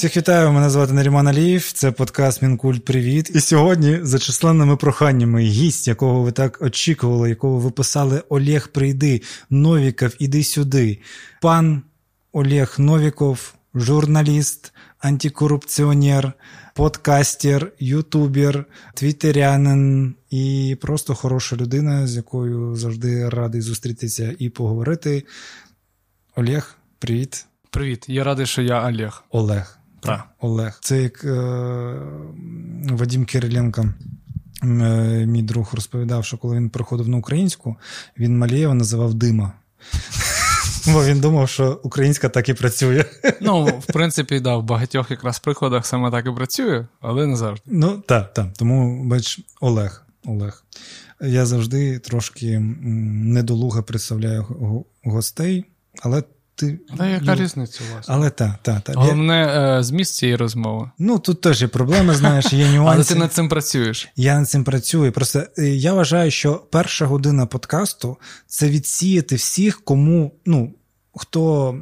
Всіх вітаю, мене звати Наріман Алієв, це подкаст Мінкульт Привіт. І сьогодні за численними проханнями гість, якого ви так очікували, якого ви писали Олег, прийди, Новіков, іди сюди. Пан Олег Новіков, журналіст, антикорупціонер, подкастер, ютубер, твіттерянин і просто хороша людина, з якою завжди радий зустрітися і поговорити. Олег, привіт. Привіт, я радий, що я Олег. Олег. Так. Олег. Це як е, Вадим Кириленко, е, мій друг, розповідав, що коли він приходив на українську, він Малєєва називав Дима. Бо він думав, що українська так і працює. Ну, в принципі, да, в багатьох якраз прикладах саме так і працює, але не завжди. Ну, так, так. Тому, бач, Олег. Олег. Я завжди трошки недолуго представляю гостей, але ти. Та яка різниця у вас? Але так, так. Та. Головне е, зміст цієї розмови. Ну, тут теж є проблеми, знаєш, є нюанси. Але ти над цим працюєш. Я над цим працюю. Просто е, я вважаю, що перша година подкасту це відсіяти всіх, кому, ну, хто.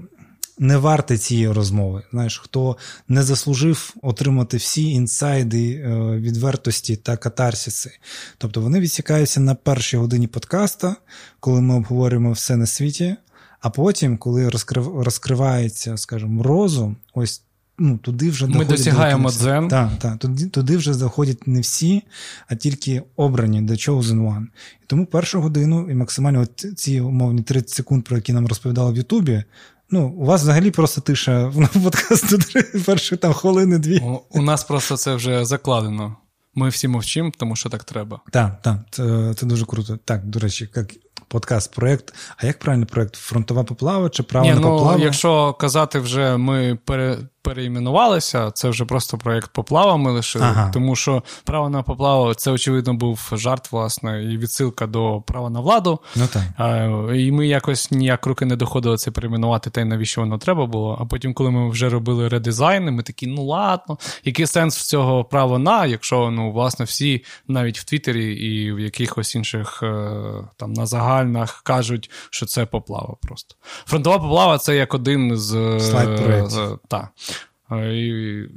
Не варте цієї розмови, знаєш, хто не заслужив отримати всі інсайди е, відвертості та катарсіси. Тобто вони відсікаються на першій годині подкаста, коли ми обговорюємо все на світі. А потім, коли розкрив, розкривається, скажімо, розум, ось ну, туди вже Ми досягаємо дзен. Так, так, туди, туди вже заходять не всі, а тільки обрані The Chosen One. І тому першу годину і максимально от ці умовні 30 секунд, про які нам розповідали в Ютубі. Ну, у вас взагалі просто тиша на подкасту перші там хвилини дві. У, у нас просто це вже закладено. Ми всі мовчимо, тому що так треба. Так, так, це, це дуже круто. Так, до речі, як подкаст, проект. А як правильно проект? Фронтова поплава чи право Ні, на ну? Якщо казати, вже ми пере, переіменувалися, це вже просто проєкт поплава ми лишили, ага. тому що право на поплаву це, очевидно, був жарт, власне, і відсилка до права на владу. Ну так. А, І ми якось ніяк руки не доходили це перейменувати, та й навіщо воно треба було. А потім, коли ми вже робили редизайни, ми такі, ну ладно, який сенс в цього права на, якщо ну, власне, всі навіть в Твіттері і в якихось інших е, там на загальнах кажуть, що це поплава просто. Фронтова поплава це як один з. Слайд проєктів. Е, так.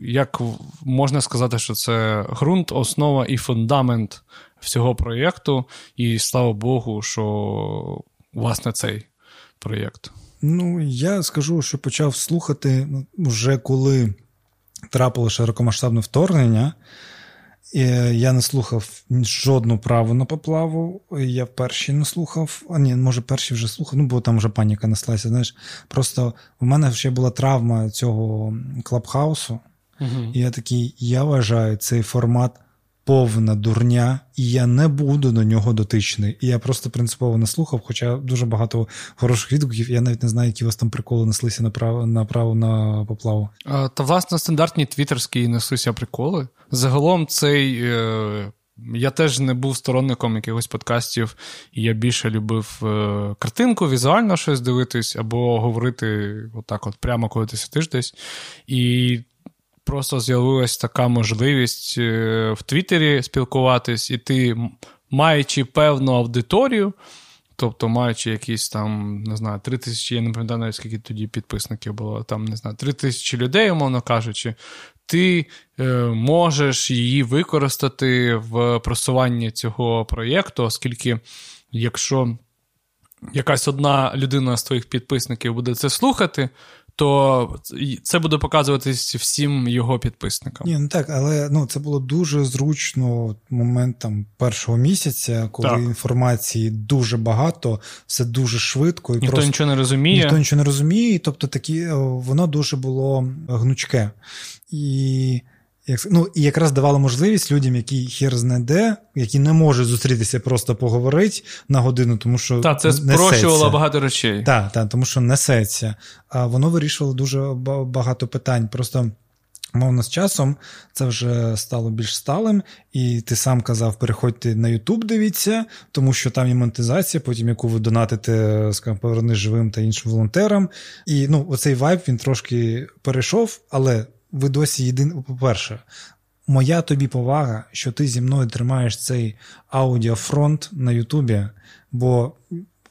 Як можна сказати, що це ґрунт, основа і фундамент всього проєкту, і слава Богу, що власне цей проєкт. Ну, я скажу, що почав слухати ну, вже коли трапило широкомасштабне вторгнення. Я не слухав жодну праву на поплаву. Я перші не слухав. А ні, може, перші вже слухав, ну, бо там вже паніка неслася. Знаєш, просто в мене ще була травма цього клабхаусу. Угу. І я такий, я вважаю цей формат повна дурня, і я не буду до нього дотичний. І я просто принципово не слухав, хоча дуже багато хороших відгуків. Я навіть не знаю, які у вас там приколи неслися направо направо на поплаву. А, Та, власне, стандартні твіттерські неслися приколи. Загалом цей. Е... Я теж не був сторонником якихось подкастів, і я більше любив е, картинку, візуально щось дивитись, або говорити отак, от прямо коли ти сидиш десь. І просто з'явилась така можливість е, в Твіттері спілкуватись, і ти, маючи певну аудиторію, тобто маючи якісь там, не знаю, три тисячі, я не пам'ятаю, навіть скільки тоді підписників було, там, не знаю, три тисячі людей, умовно кажучи, ти е, можеш її використати в просуванні цього проєкту, оскільки якщо якась одна людина з твоїх підписників буде це слухати, то це буде показуватись всім його підписникам. Ні, ну так, але ну це було дуже зручно момент там першого місяця, коли так. інформації дуже багато, все дуже швидко і ніхто просто нічого не розуміє. Ніхто нічого не розуміє, тобто такі воно дуже було гнучке. І як, ну, І якраз давало можливість людям, які хер знайде, які не можуть зустрітися, просто поговорити на годину, тому що. Так, це спрощувало багато речей. Так, так, тому що несеться. А воно вирішувало дуже багато питань. Просто. Мовно, з часом це вже стало більш сталим, і ти сам казав, переходьте на Ютуб, дивіться, тому що там є монетизація, потім яку ви донатите, скажімо, поверни живим та іншим волонтерам. І ну, оцей вайб він трошки перейшов, але ви досі єдині. По-перше, моя тобі повага, що ти зі мною тримаєш цей аудіофронт на Ютубі, бо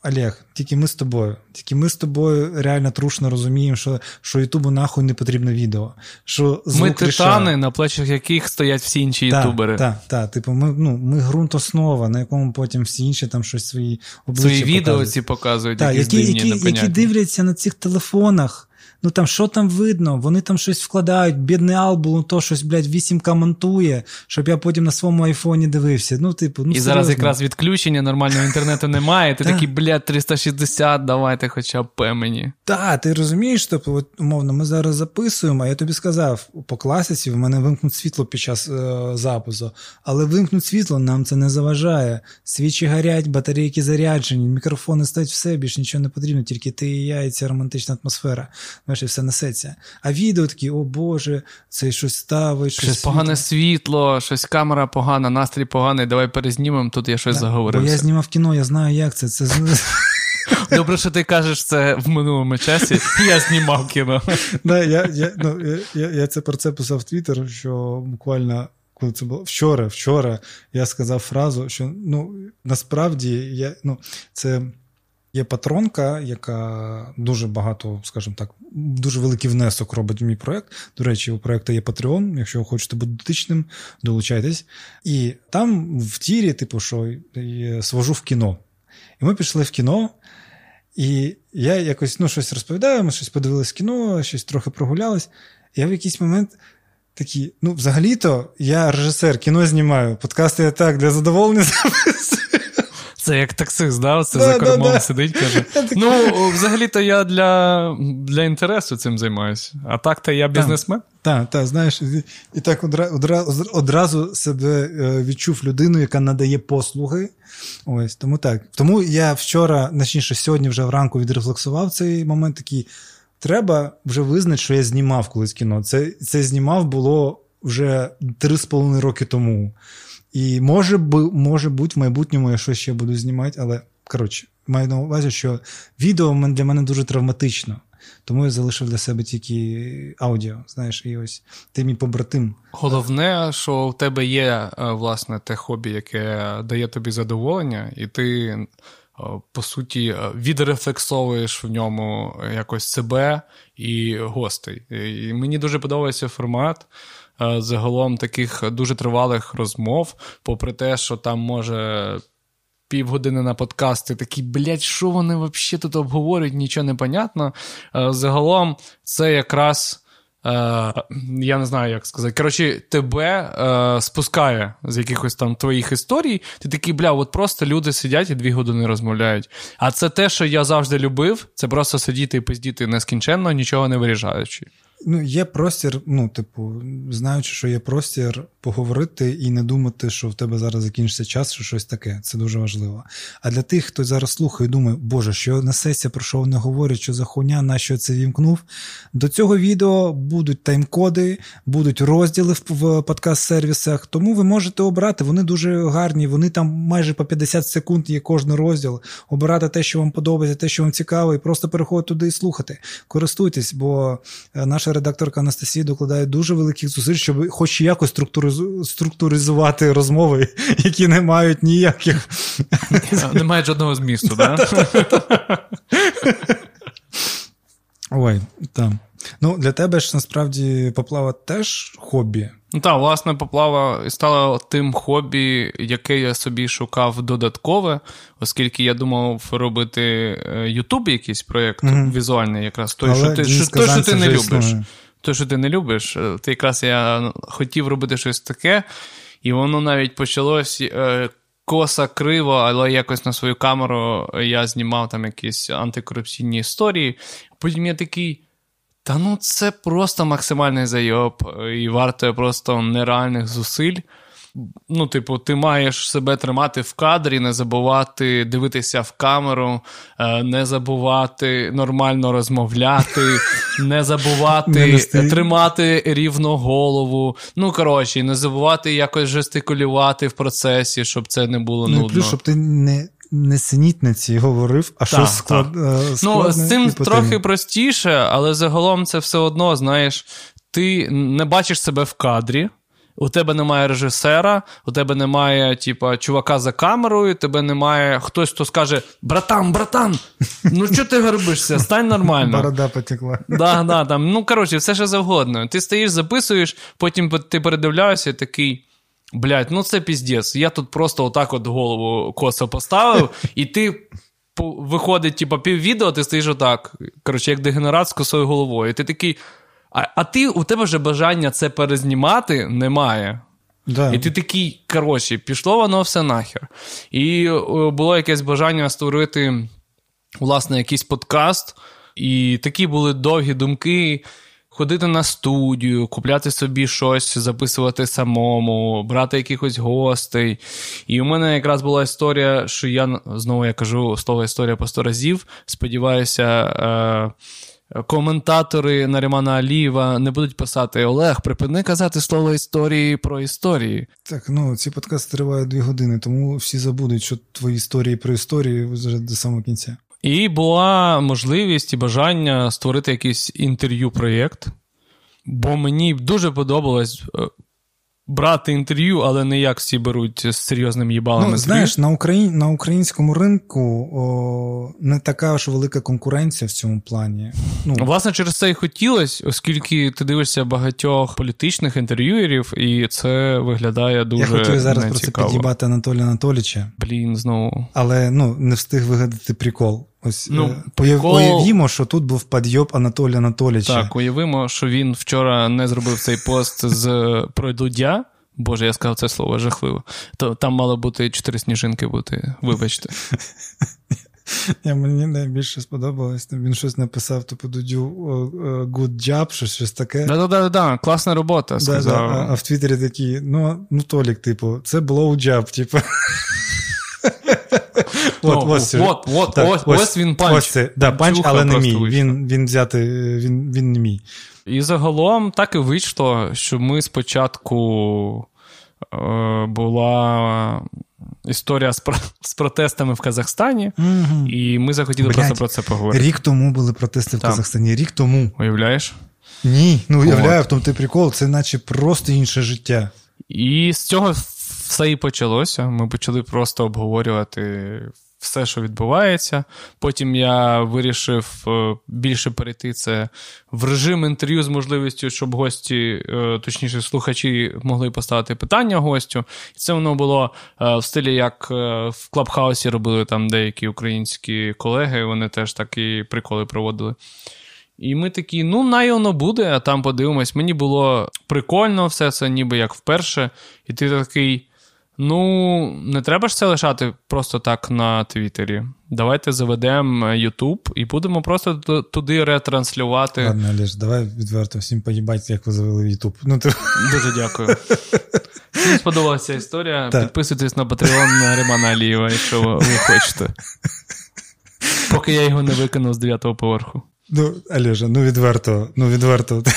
Олег, тільки ми з тобою. Тільки ми з тобою реально трушно розуміємо, що що Ютубу нахуй не потрібно відео. Що звук Ми титани, рішає. на плечах яких стоять всі інші Так, ютубери. Так, так. Типу, ми, ну, ми ґрунт основа, на якому потім всі інші там щось свої обличчя Свої відео ці показують, Так, якісь які, які, які дивляться на цих телефонах. Ну там що там видно? Вони там щось вкладають, бідний Албул, то щось, блядь, 8К монтує, щоб я потім на своєму айфоні дивився. Ну, типу, ну І зараз якраз відключення, нормального інтернету немає. Ти такий, блядь, 360, давайте хоча б мені. Так, ти розумієш, тобто, от, умовно, ми зараз записуємо, а я тобі сказав, по класиці в мене вимкнуть світло під час е, запису, але вимкнуть світло нам це не заважає. Свічі горять, батарейки заряджені, мікрофони стоять все, більш нічого не потрібно, тільки ти і я, і ця романтична атмосфера. Знаєш, і все несеться. А відео такі, о Боже, це щось ставить, щось, Щось погане світло, щось камера погана, настрій поганий, давай перезнімемо, тут я щось Да, Бо я знімав кіно, я знаю, як це. Це Добре, що ти кажеш це в минулому часі. Я знімав кіно. Да, я, я, ну, я, я, я це про це писав в Твіттер, що буквально. Коли це було вчора, вчора я сказав фразу, що ну насправді я, ну, це є патронка, яка дуже багато, скажімо так, дуже великий внесок робить в мій проект. До речі, у проекту є Patreon, якщо ви хочете бути дотичним, долучайтесь. І там в тірі, типу, що свожу в кіно. І ми пішли в кіно. І я якось ну, щось розповідаю, ми щось подивились кіно, щось трохи прогулялись. Я в якийсь момент такий, ну, взагалі-то я режисер, кіно знімаю, подкасти я так для задоволення записую. Це як таксист, да? Це Да, за кормом да. сидить, каже. Ну, взагалі-то я для, для інтересу цим займаюся. А так-то я бізнесмен. Так, так, знаєш, і, так одра, одра, одразу себе е, відчув людину, яка надає послуги. Ось тому так. Тому я вчора, точніше, сьогодні вже вранку відрефлексував цей момент такий. Треба вже визнати, що я знімав колись кіно. Це, це знімав було вже три з половиною роки тому. І може, би- може бути, в майбутньому я щось ще буду знімати, але коротше, маю на увазі, що відео для мене дуже травматично. Тому я залишив для себе тільки аудіо. Знаєш, і ось ти мій побратим. Головне, що в тебе є е, власне те хобі, яке дає тобі задоволення, і ти, е, по суті, е, відрефлексовуєш в ньому якось себе і гостей. І мені дуже подобається формат. Е, Загалом таких дуже тривалих розмов, попри те, що там може півгодини на подкаст, ти такий, блядь, що вони взагалі тут обговорюють, нічого не понятно. Е, Загалом це якраз. Е, я не знаю, як сказати. Коротше, тебе е, спускає з якихось там твоїх історій. Ти такий, бля, от просто люди сидять і дві години розмовляють. А це те, що я завжди любив, це просто сидіти і пиздіти нескінченно, нічого не виріжаючи. Ну, є простір, ну, типу, знаючи, що є простір поговорити і не думати, що в тебе зараз закінчиться час, що щось таке. Це дуже важливо. А для тих, хто зараз слухає думає, Боже, що несеться, про що вони говорять, що за хуйня, на що це вімкнув. До цього відео будуть тайм-коди, будуть розділи в, подкаст-сервісах, тому ви можете обрати. Вони дуже гарні, вони там майже по 50 секунд є кожен розділ. Обирати те, що вам подобається, те, що вам цікаво, і просто переходити туди і слухати. Користуйтесь, бо е, наша редакторка Анастасія докладає дуже великих зусиль, щоб хоч якось структуризу- структуризувати розмови, які не мають ніяких. Немає жодного змісту, да? Ой, там. Ну, для тебе ж насправді поплава теж хобі. Ну так, власне, поплава стала тим хобі, яке я собі шукав додаткове, оскільки я думав робити Ютуб якийсь проєкт Мгм. візуальний, якраз той, Але що ти, що, той, що ти не любиш. існує. Той, що ти не любиш, е, ти якраз я хотів робити щось таке, і воно навіть почалось е, коса криво, але якось на свою камеру я знімав там якісь антикорупційні історії. Потім я такий. Та ну це просто максимальний зайоб, і варто просто нереальних зусиль. Ну, типу, ти маєш себе тримати в кадрі, не забувати дивитися в камеру, е, не забувати нормально розмовляти, не забувати тримати рівно голову. Ну, коротше, не забувати якось жестикулювати в процесі, щоб це не було Ну, нудно. плюс, щоб ти не, не синітниці говорив, а щось склад, е, Ну, з цим трохи простіше, але загалом це все одно, знаєш, ти не бачиш себе в кадрі. У тебе немає режисера, у тебе немає, типа, чувака за камерою, тебе немає хтось, хто скаже: братан, братан, ну що ти горбишся? Стань нормально. Борода потекла. Да, да, там, Ну, коротше, все що завгодно. Ти стоїш, записуєш, потім ти передивляєшся і такий. Блять, ну це піздець. Я тут просто отак от голову косо поставив, і ти виходить, типу, піввідео, ти стоїш отак. Коротше, як дегенерат з косою головою. І ти такий. А а ти у тебе вже бажання це перезнімати немає. Да. І ти такий, коротше, пішло воно все нахер. І було якесь бажання створити, власне, якийсь подкаст. І такі були довгі думки ходити на студію, купляти собі щось, записувати самому, брати якихось гостей. І у мене якраз була історія, що я знову я кажу слово історія по сто разів. Сподіваюся. Е- Коментатори Нарімана Алієва не будуть писати Олег, припини казати слово історії про історії. Так, ну ці подкасти тривають дві години, тому всі забудуть, що твої історії про історії вже до самого кінця. І була можливість і бажання створити якийсь інтерв'ю-проєкт, бо мені дуже подобалось е, брати інтерв'ю, але не як всі беруть з серйозним їбалом. Ну, Знаєш, на Україн... на українському ринку о, не така ж велика конкуренція в цьому плані. Ну, Власне, через це і хотілося, оскільки ти дивишся багатьох політичних інтерв'юерів, і це виглядає дуже. Я хотів зараз про це підібати Анатолія Анатолійовича. Блін, знову. Але ну, не встиг вигадати прикол. Ось ну, е, прикол... уявімо, що тут був підйоб Анатолія Анатолійовича. Так, уявимо, що він вчора не зробив цей пост з про Дудя. Боже, я сказав це слово жахливо. То там мало бути чотири сніжинки бути. Вибачте. Я, Мені найбільше сподобалось. Він щось написав, типу дудю good job, щось щось таке. Да-да-да, класна робота. сказав. Да, да. А в Твіттері такі, ну, ну Толік, типу, це блоуджаб, типу. От, ну, ось, от, от, так, ось, він панч. Ось це, да, панч, але не мій. Він він взяти, він, він не мій. І загалом так і вийшло, що ми спочатку е, була історія з, з протестами в Казахстані, угу. і ми захотіли Блядь, просто про це поговорити. Рік тому були протести в Казахстані, рік тому. Уявляєш? Ні, ну уявляю, в тому ти прикол, це наче просто інше життя. І з цього все і почалося. Ми почали просто обговорювати все, що відбувається. Потім я вирішив е, більше перейти це в режим інтерв'ю з можливістю, щоб гості, е, точніше, слухачі могли поставити питання гостю. І це воно було е, в стилі, як в Клабхаусі робили там деякі українські колеги, вони теж такі приколи проводили. І ми такі, ну, най воно буде, а там подивимось. Мені було прикольно все це, ніби як вперше. І ти такий. Ну, не треба ж це лишати просто так на Твіттері. Давайте заведемо YouTube і будемо просто туди ретранслювати. Ладно, Олеж, давай відверто всім поїбать, як ви завели YouTube. Ну, ти... Дуже дякую. Всім сподобалася історія. Так. Підписуйтесь на Patreon Римана Алієва, якщо ви хочете. Поки я його не викинув з 9-го поверху. Ну, Олежа, ну відверто, ну відверто.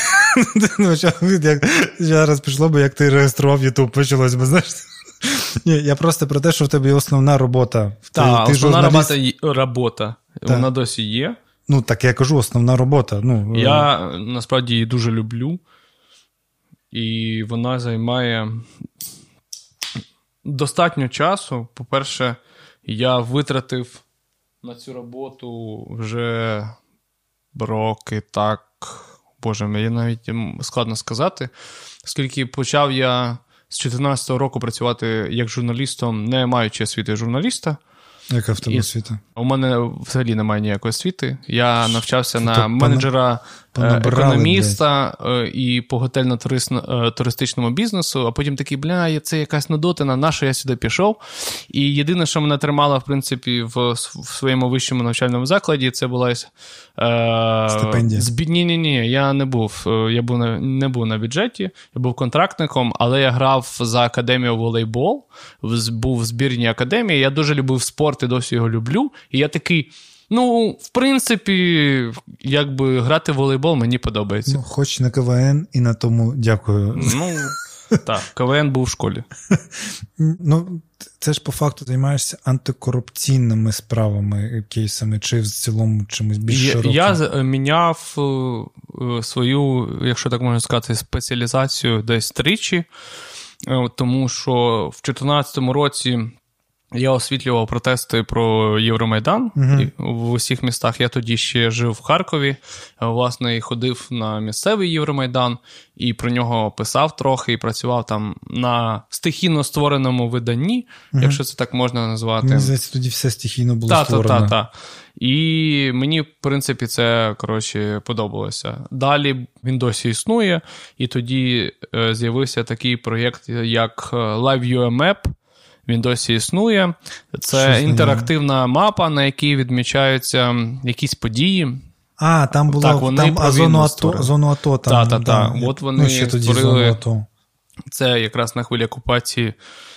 Ну, зараз пішло б, як ти реєстрував YouTube, почалось би, знаєш. Ні, Я просто про те, що в тебе є основна робота. Так, основна журналіст... робота, робота. вона досі є. Ну, так я кажу, основна робота. Ну, Я насправді її дуже люблю, і вона займає достатньо часу. По-перше, я витратив на цю роботу вже роки так. Боже, мені навіть складно сказати, оскільки почав я з 2014 року працювати як журналістом, не маючи освіти журналіста. Яка в тебе освіта? У мене взагалі немає ніякої освіти. Я навчався Фото, на менеджера економіста блядь. і по готельно-туристичному бізнесу, а потім такий, бля, це якась нудотина, на що я сюди пішов. І єдине, що мене тримало, в принципі, в, в своєму вищому навчальному закладі, це була е, стипендія. Збі... Ні, ні, ні, я не був. Е, я був на, не був на бюджеті, я був контрактником, але я грав за академію волейбол, був в збірній академії. Я дуже любив спорт і досі його люблю. І я такий. Ну, в принципі, якби грати в волейбол мені подобається. Ну, Хоч на КВН і на тому дякую. Ну, Так, КВН був в школі. Ну, це ж по факту займаєшся антикорупційними справами, кейсами, чи в цілому чимось більш Я, широким? я міняв е, свою, якщо так можна сказати, спеціалізацію десь тричі, е, тому що в 2014 році. Я освітлював протести про Євромайдан Мгм. в усіх містах. Я тоді ще жив в Харкові, власне, і ходив на місцевий Євромайдан, і про нього писав трохи, і працював там на стихійно створеному виданні, якщо це так можна назвати. Мені здається, тоді все стихійно було Так, так, створено. так, так. І мені, в принципі, це коротше подобалося. Далі він досі існує, і тоді е, з'явився такий проєкт, як е, Live UMAP. Він досі існує. Це інтерактивна мапа, на якій відмічаються якісь події. А, там було Так, вони там, а зону АТО, зону АТО там. Та, та, та. да. От вони ну, ще тоді створили- зону АТО. Це якраз на хвилі окупації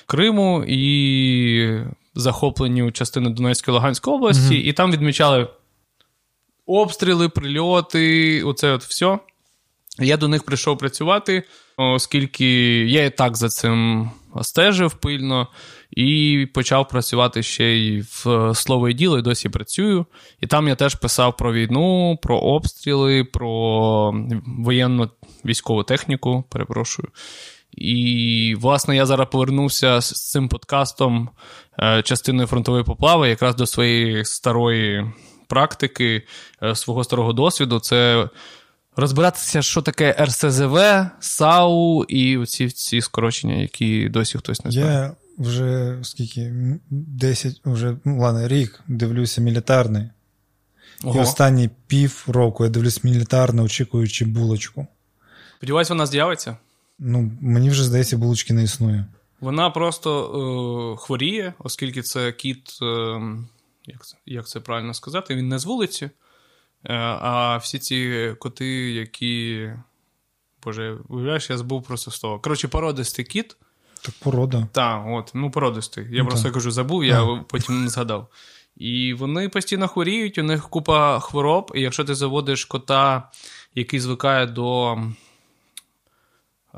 Криму і захоплені частини Донецької Луганської області, і там відмічали обстріли, прильоти, оце от все. Я до них прийшов працювати, оскільки я і так за цим стежив пильно, і почав працювати ще й в слово і діло, і досі працюю. І там я теж писав про війну, про обстріли, про воєнну військову техніку, перепрошую. І, власне, я зараз повернувся з цим подкастом е, частиною фронтової поплави, якраз до своєї старої практики, е, свого старого досвіду. Це розбиратися, що таке РСЗВ, САУ і оці ці скорочення, які досі хтось не знає. Вже скільки? м, 10, вже, ну ладно, рік дивлюся мілітарний. І останні пів року я дивлюсь мілітарне, очікуючи булочку. Сподіваюсь, вона з'явиться. Ну, мені вже здається, булочки не існує. Вона просто е, хворіє, оскільки це кіт, е, як, це, як це правильно сказати, він не з вулиці. Е, а всі ці коти, які. Боже, уявляєш, я забув просто слово. Коротше, породистий кіт. Так порода. Так, от, ну породистий. Я Ну, просто так. кажу, забув, я потім не згадав. І вони постійно хворіють, у них купа хвороб, і якщо ти заводиш кота, який звикає до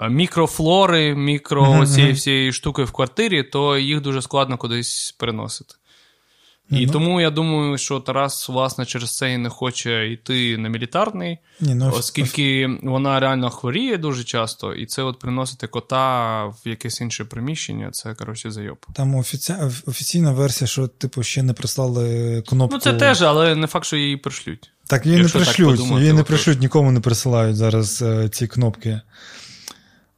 мікрофлори, мікро цієї всієї штуки в квартирі, то їх дуже складно кудись переносити. І Ну. тому я думаю, що Тарас, власне, через це і не хоче йти на мілітарний, Ні, ну, оскільки вона реально хворіє дуже часто, і це от приносити кота в якесь інше приміщення, це коротше зайоб. Там офіці... офіційна версія, що, типу, ще не прислали кнопку. Ну, це теж, але не факт, що її пришлють. Так, її не якщо так пришлють. її не пришлють, нікому не присилають зараз е, ці кнопки.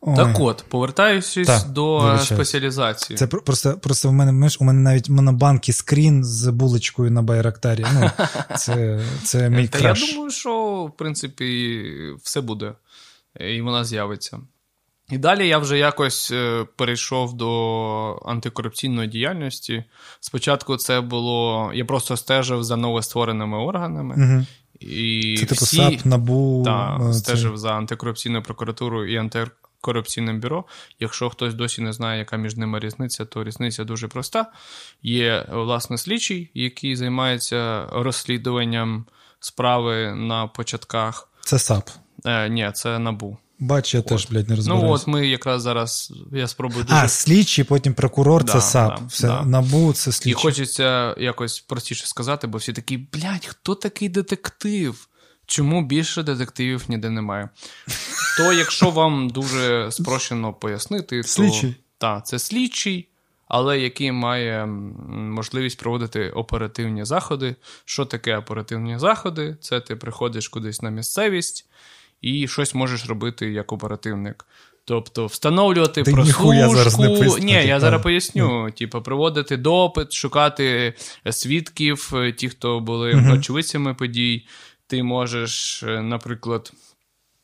Ой. Так от, повертаючись Так, до вибачаюсь. спеціалізації. Це просто, просто в мене у мене навіть монобанки скрін з булочкою на Байрактарі. Ну, це, це мій Та краш. я думаю, що в принципі все буде, і вона з'явиться. І далі я вже якось е, перейшов до антикорупційної діяльності. Спочатку це було. Я просто стежив за новоствореними органами. Угу. І Це типу всі... САП, НАБУ. та, е, це- стежив за антикорупційною прокуратурою і антикорупційним бюро. Якщо хтось досі не знає, яка між ними різниця, то різниця дуже проста. Є власне слідчий, який займається розслідуванням справи на початках. Це САП. Е, ні, це набу. Бач, я теж, блядь, не розбираюся. Ну от ми якраз зараз я спробую дуже А, слідчий, потім прокурор Да, це САП. да, Все, да. НАБУ це І хочеться якось простіше сказати, бо всі такі, блядь, хто такий детектив? Чому більше детективів ніде немає? То, якщо вам дуже спрощено пояснити, то Слідчий. Так, це слідчий, але який має можливість проводити оперативні заходи. Що таке оперативні заходи? Це ти приходиш кудись на місцевість і щось можеш робити як оперативник. Тобто встановлювати Ти прослушку. ніхуя зараз не Ні, я зараз поясню. Типу, проводити допит, шукати свідків, е, ті, хто були Мгм. очевидцями подій. Ти можеш, е, наприклад,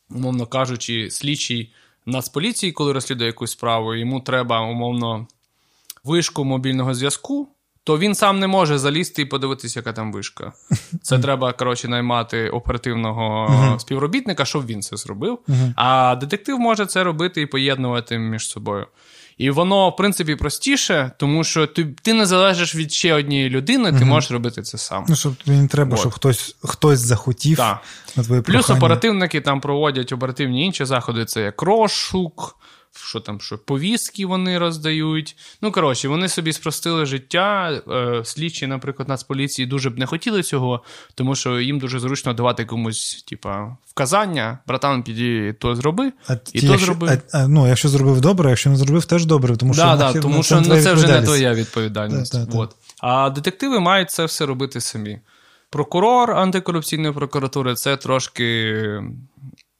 умовно кажучи, слідчий Нацполіції, коли розслідує якусь справу, йому треба, умовно, вишку мобільного зв'язку, то він сам не може залізти і подивитися, яка там вишка. Це треба, коротше, наймати оперативного Мгм. співробітника, щоб він це зробив. Мгм. А детектив може це робити і поєднувати між собою. І воно, в принципі, простіше, тому що ти, ти не залежиш від ще однієї людини, ти угу. можеш робити це сам. Ну, щоб тобі не треба, От. щоб хтось, хтось захотів Так. на твоє Плюс прохання. оперативники там проводять оперативні інші заходи: це як розшук, що там, що повістки вони роздають. Ну, коротше, вони собі спростили життя. Е, слідчі, наприклад, Нацполіції дуже б не хотіли цього, тому що їм дуже зручно давати комусь, типа, вказання, братан, піді то зроби, А і ті, то якщо, зроби. А, а, ну, якщо зробив добре, якщо не зробив, теж добре. Тому що, да, да, тому що ну, це вже не твоя відповідальність. Так, так. От. А детективи мають це все робити самі. Прокурор антикорупційної прокуратури це трошки.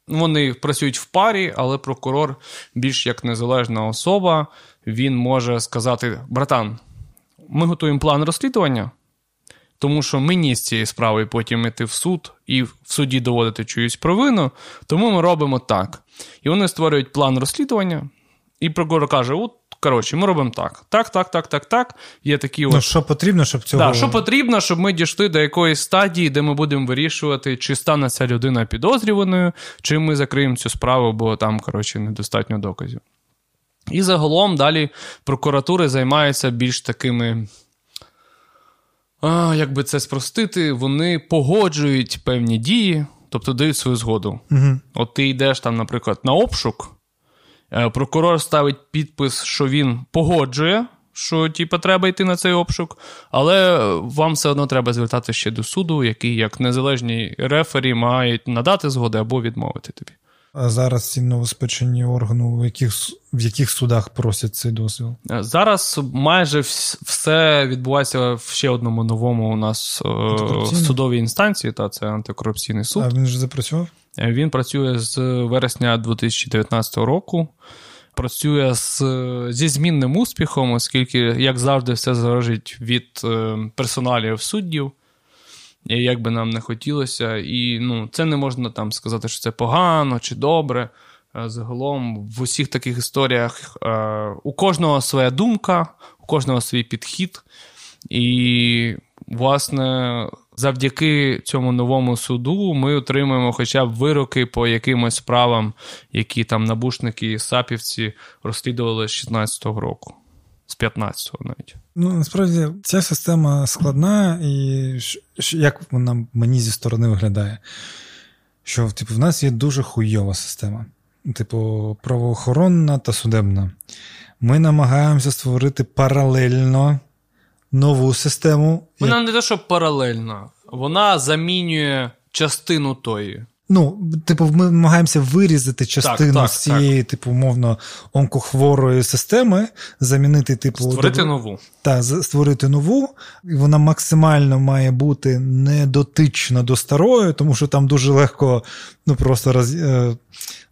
Вони працюють в парі, але прокурор більш як незалежна особа. Він може сказати: братан, ми готуємо план розслідування, тому що мені з цієї справи потім йти в суд і в суді доводити чиюсь провину, тому ми робимо так. І вони створюють план розслідування, і прокурор каже: от, коротше, ми робимо так. Так, так, так, так, так. Є такі Ну, от. що потрібно, щоб цього. Да, що потрібно, щоб ми дійшли до якоїсь стадії, де ми будемо вирішувати, чи стане ця людина підозрюваною, чи ми закриємо цю справу, бо там, коротше, недостатньо доказів. І загалом далі прокуратури займаються більш такими. А, як би це спростити, вони погоджують певні дії, тобто дають свою згоду. Угу. От ти йдеш там, наприклад, на обшук, прокурор ставить підпис, що він погоджує, що типу, треба йти на цей обшук, але вам все одно треба звертатися ще до суду, який, як незалежні рефері, мають надати згоди або відмовити тобі. А зараз ці новоспечені органи, в яких, в яких судах просять цей дозвіл? Е, Зараз майже все відбувається в ще одному новому у нас е, судовій інстанції, та це антикорупційний суд. А він ж запрацював? Він працює з вересня 2019 року. Працює з, зі змінним успіхом, оскільки, як завжди, все залежить від е, персоналів суддів, як би нам не хотілося. І ну, це не можна там сказати, що це погано чи добре. Е, Загалом в усіх таких історіях е, у кожного своя думка, у кожного свій підхід. І, власне, завдяки цьому новому суду ми отримуємо хоча б вироки по якимось справам, які там набушники і сапівці розслідували з 16-го року, з 15-го навіть. Ну, насправді, ця система складна, і як вона мені зі сторони виглядає? Що, типу, в нас є дуже хуйова система. Типу, правоохоронна та судебна. Ми намагаємося створити паралельно нову систему. Вона не те, що паралельна, вона замінює частину тої. Ну, типу, ми намагаємося вирізати частину так, з цієї, типу, умовно, онкохворої системи, замінити, типу, Створити добро- нову. та створити нову, і вона максимально має бути недотична до старої, тому що там дуже легко ну, просто роз, е,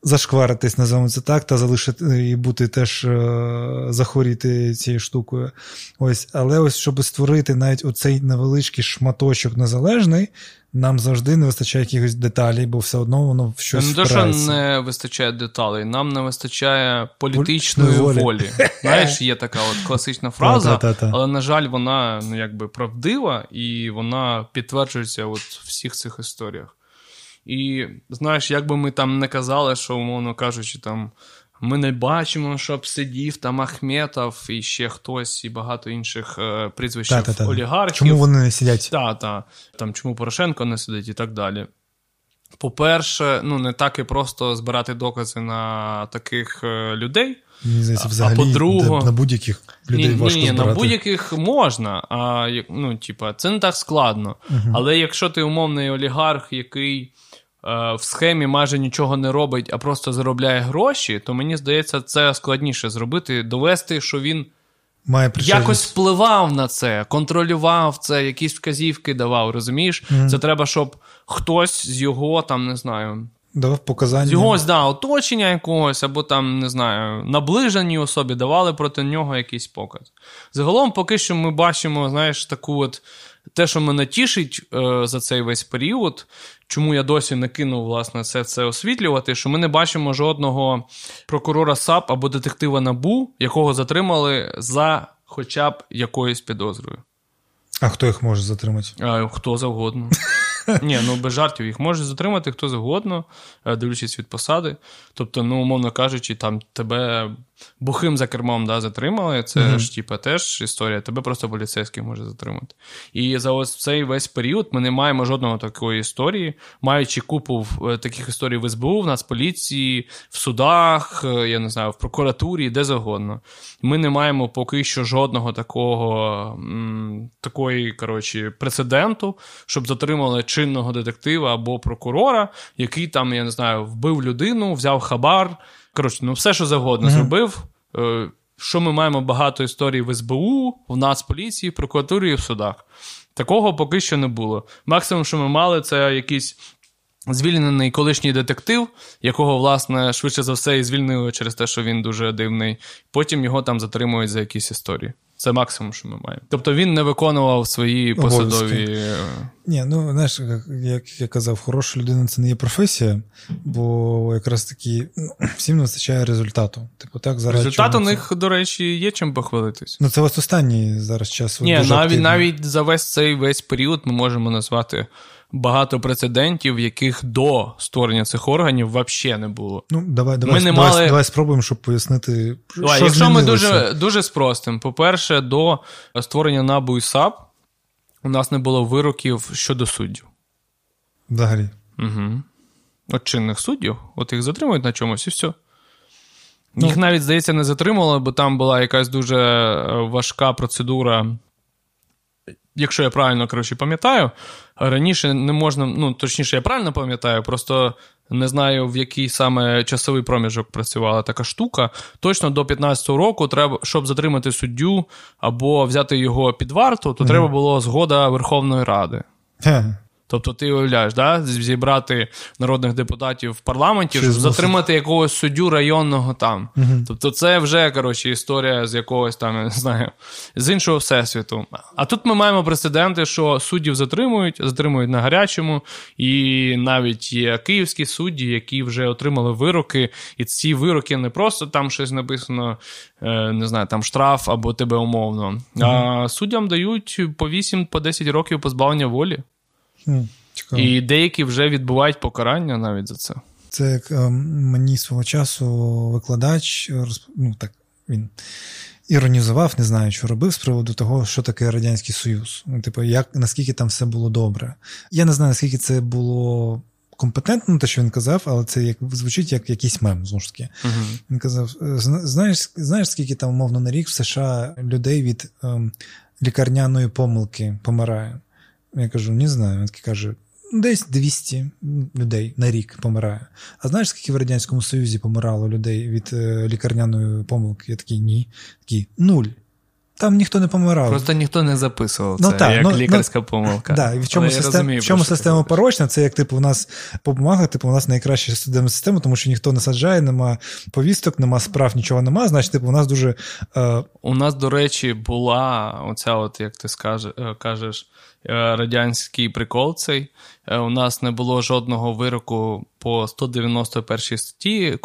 зашкваритись, називаємо це так, та залишити і бути теж е, захворіти цією штукою. Ось, але ось, щоб створити навіть оцей невеличкий шматочок незалежний, нам завжди не вистачає якихось деталей, бо все одно воно в щось Не те, що не вистачає деталей, нам не вистачає політичної Політичної волі. волі. Знаєш, є така от класична фраза, але, на жаль, вона ну, якби правдива і вона підтверджується от в всіх цих історіях. І знаєш, як би ми там не казали, що, умовно кажучи, там. Ми не бачимо, щоб сидів там Ахметов і ще хтось, і багато інших е, прізвищ Та-та-та. олігархів. Чому вони не сидять? Так. Там чому Порошенко не сидить і так далі. По-перше, ну не так і просто збирати докази на таких е, людей. Здається, А- а по-друге- на будь-яких людей ні, важко ні, ні, збирати. на будь-яких можна, а ну, типа, це не так складно. Але якщо ти умовний олігарх, який в схемі майже нічого не робить, а просто заробляє гроші, то мені здається, це складніше зробити, довести, що він Має якось впливав на це, контролював це, якісь вказівки давав, розумієш? Це треба, щоб хтось з його там, не знаю, давав показання. з його да, оточення якогось, або там, не знаю, наближеній особі давали проти нього якийсь показ. Загалом, поки що ми бачимо, знаєш, таку от те, що мене тішить е, за цей весь період, чому я досі не кинув власне це, все освітлювати, що ми не бачимо жодного прокурора САП або детектива НАБУ, якого затримали за хоча б якоюсь підозрою. А хто їх може затримати? А, хто завгодно. Ні, ну без жартів їх може затримати хто завгодно, е, дивлячись від посади. Тобто, ну, умовно кажучи, там тебе бухим за кермом да, затримали. Це mm-hmm. ж типа теж історія. Тебе просто поліцейський може затримати. І за ось цей весь період ми не маємо жодного такої історії, маючи купу е, таких історій в СБУ, в Нацполіції, в судах, е, я не знаю, в прокуратурі, де завгодно. Ми не маємо поки що жодного такого м, такої коротше, прецеденту, щоб затримали чинного детектива або прокурора, який там, я не знаю, вбив людину, взяв хабар. Коротше, ну все, що завгодно mm-hmm. зробив. Е, що ми маємо багато історій в СБУ, в Нацполіції, в прокуратурі і в судах. Такого поки що не було. Максимум, що ми мали, це якийсь звільнений колишній детектив, якого, власне, швидше за все, і звільнили через те, що він дуже дивний. Потім його там затримують за якісь історії. Це максимум, що ми маємо. Тобто він не виконував свої посадові. Е, Ні, ну знаєш, як я казав, хороша людина це не є професія, бо якраз таки ну, всім не вистачає результату. Типу, так зараз результат у них, до речі, є чим похвалитись. Ну це ось останній зараз час. Ні, навіть навіть за весь цей весь період ми можемо назвати багато прецедентів, яких до створення цих органів взагалі не було. Ну, давай давай, давай, мали... давай спробуємо, щоб пояснити. Давай, що Якщо ми дуже дуже спростимо. По-перше, до створення НАБУ і САП у нас не було вироків щодо суддів. Взагалі. Угу. От чинних суддів, от їх затримують на чомусь і все. Ну, їх навіть, здається, не затримували, бо там була якась дуже е, важка процедура якщо я правильно коротше, пам'ятаю, раніше не можна, ну точніше, я правильно пам'ятаю, просто не знаю, в який саме часовий проміжок працювала така штука. Точно до 15-го року треба, щоб затримати суддю або взяти його під варту, то mm треба було згода Верховної Ради. Тобто, ти уявляєш, да, зібрати народних депутатів в парламенті, щоб затримати якогось суддю районного там. Угу. Тобто, це вже коротше, історія з якогось там, не знаю, з іншого всесвіту. А тут ми маємо прецеденти, що суддів затримують, затримують на гарячому, і навіть є київські судді, які вже отримали вироки, і ці вироки не просто там щось написано, е, не знаю, там штраф або тебе умовно. Угу. А суддям дають по 8-10 по років позбавлення волі. Цікаво. І деякі вже відбувають покарання навіть за це. Це як е, мені свого часу викладач, ну так він іронізував, не знаю, що робив з приводу того, що таке Радянський Союз. Ну, типу, як наскільки там все було добре. Я не знаю, наскільки це було. Компетентно, те, що він казав, але це як звучить як якийсь мем, знову ж таки. Uh-huh. Він казав: «Е, знаєш, знаєш, скільки там, умовно, на рік в США людей від ем, лікарняної помилки помирає? Я кажу, не знаю. Він такий каже, десь 200 людей на рік помирає. А знаєш, скільки в Радянському Союзі помирало людей від е, лікарняної помилки? Я такий ні. Такий нуль. Там ніхто не помирав. Просто ніхто не записував ну, це так, як ну, лікарська ну, помилка. Да, і в чому, систем, розумію, в чому система порочна? Це як типу у нас по бумагах, типу, у нас найкраща судебна система, тому що ніхто не саджає, нема повісток, нема справ, нічого нема. Значить, типу, у нас дуже. Е... У нас, до речі, була оця, от як ти скажеш, е, кажеш, радянський прикол цей. Е, у нас не було жодного вироку по 191 статті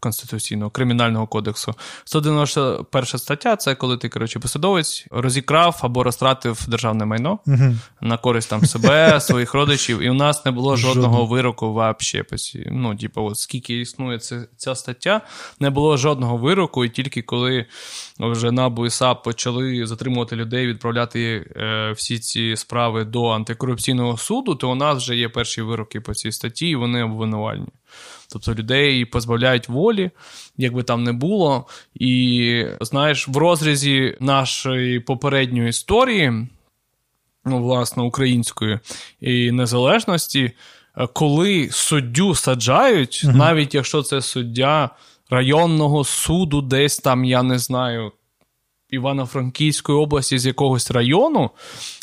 Конституційного кримінального кодексу. 191 стаття це коли ти коротше, посадовець розікрав або розтратив державне майно угу. на користь там себе, своїх родичів. І у нас не було жодного Жодно. вироку вообще. Ну, типу, от скільки існує ця, ця стаття, не було жодного вироку, і тільки коли вже НАБУ і САП почали затримувати людей, відправляти е, всі ці справи до антикорупційного суду, то у нас вже є перші вироки по цій статті, і вони обвинувальні. Тобто людей позбавляють волі, як би там не було. І знаєш, в розрізі нашої попередньої історії, ну, власне, української і незалежності, коли суддю саджають, угу. навіть якщо це суддя районного суду, десь там, я не знаю, Івано-Франківської області з якогось району,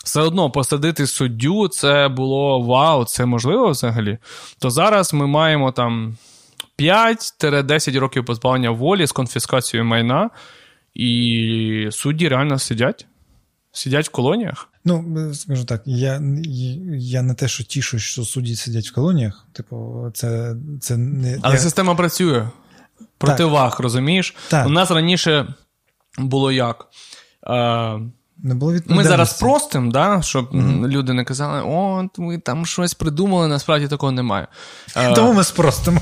все одно посадити суддю це було вау, це можливо взагалі. То зараз ми маємо там 5-10 років позбавлення волі з конфіскацією майна, і судді реально сидять. Сидять в колоніях. Ну, скажу так, я я не те, що тішу, що судді сидять в колоніях. Типу, це це не. Але я... система працює. Противаг, розумієш? Так. У нас раніше було як? Е, Не було Ми зараз простим, да, щоб mm-hmm. люди не казали, о, ви там щось придумали, насправді такого немає. Тому ми спростимо.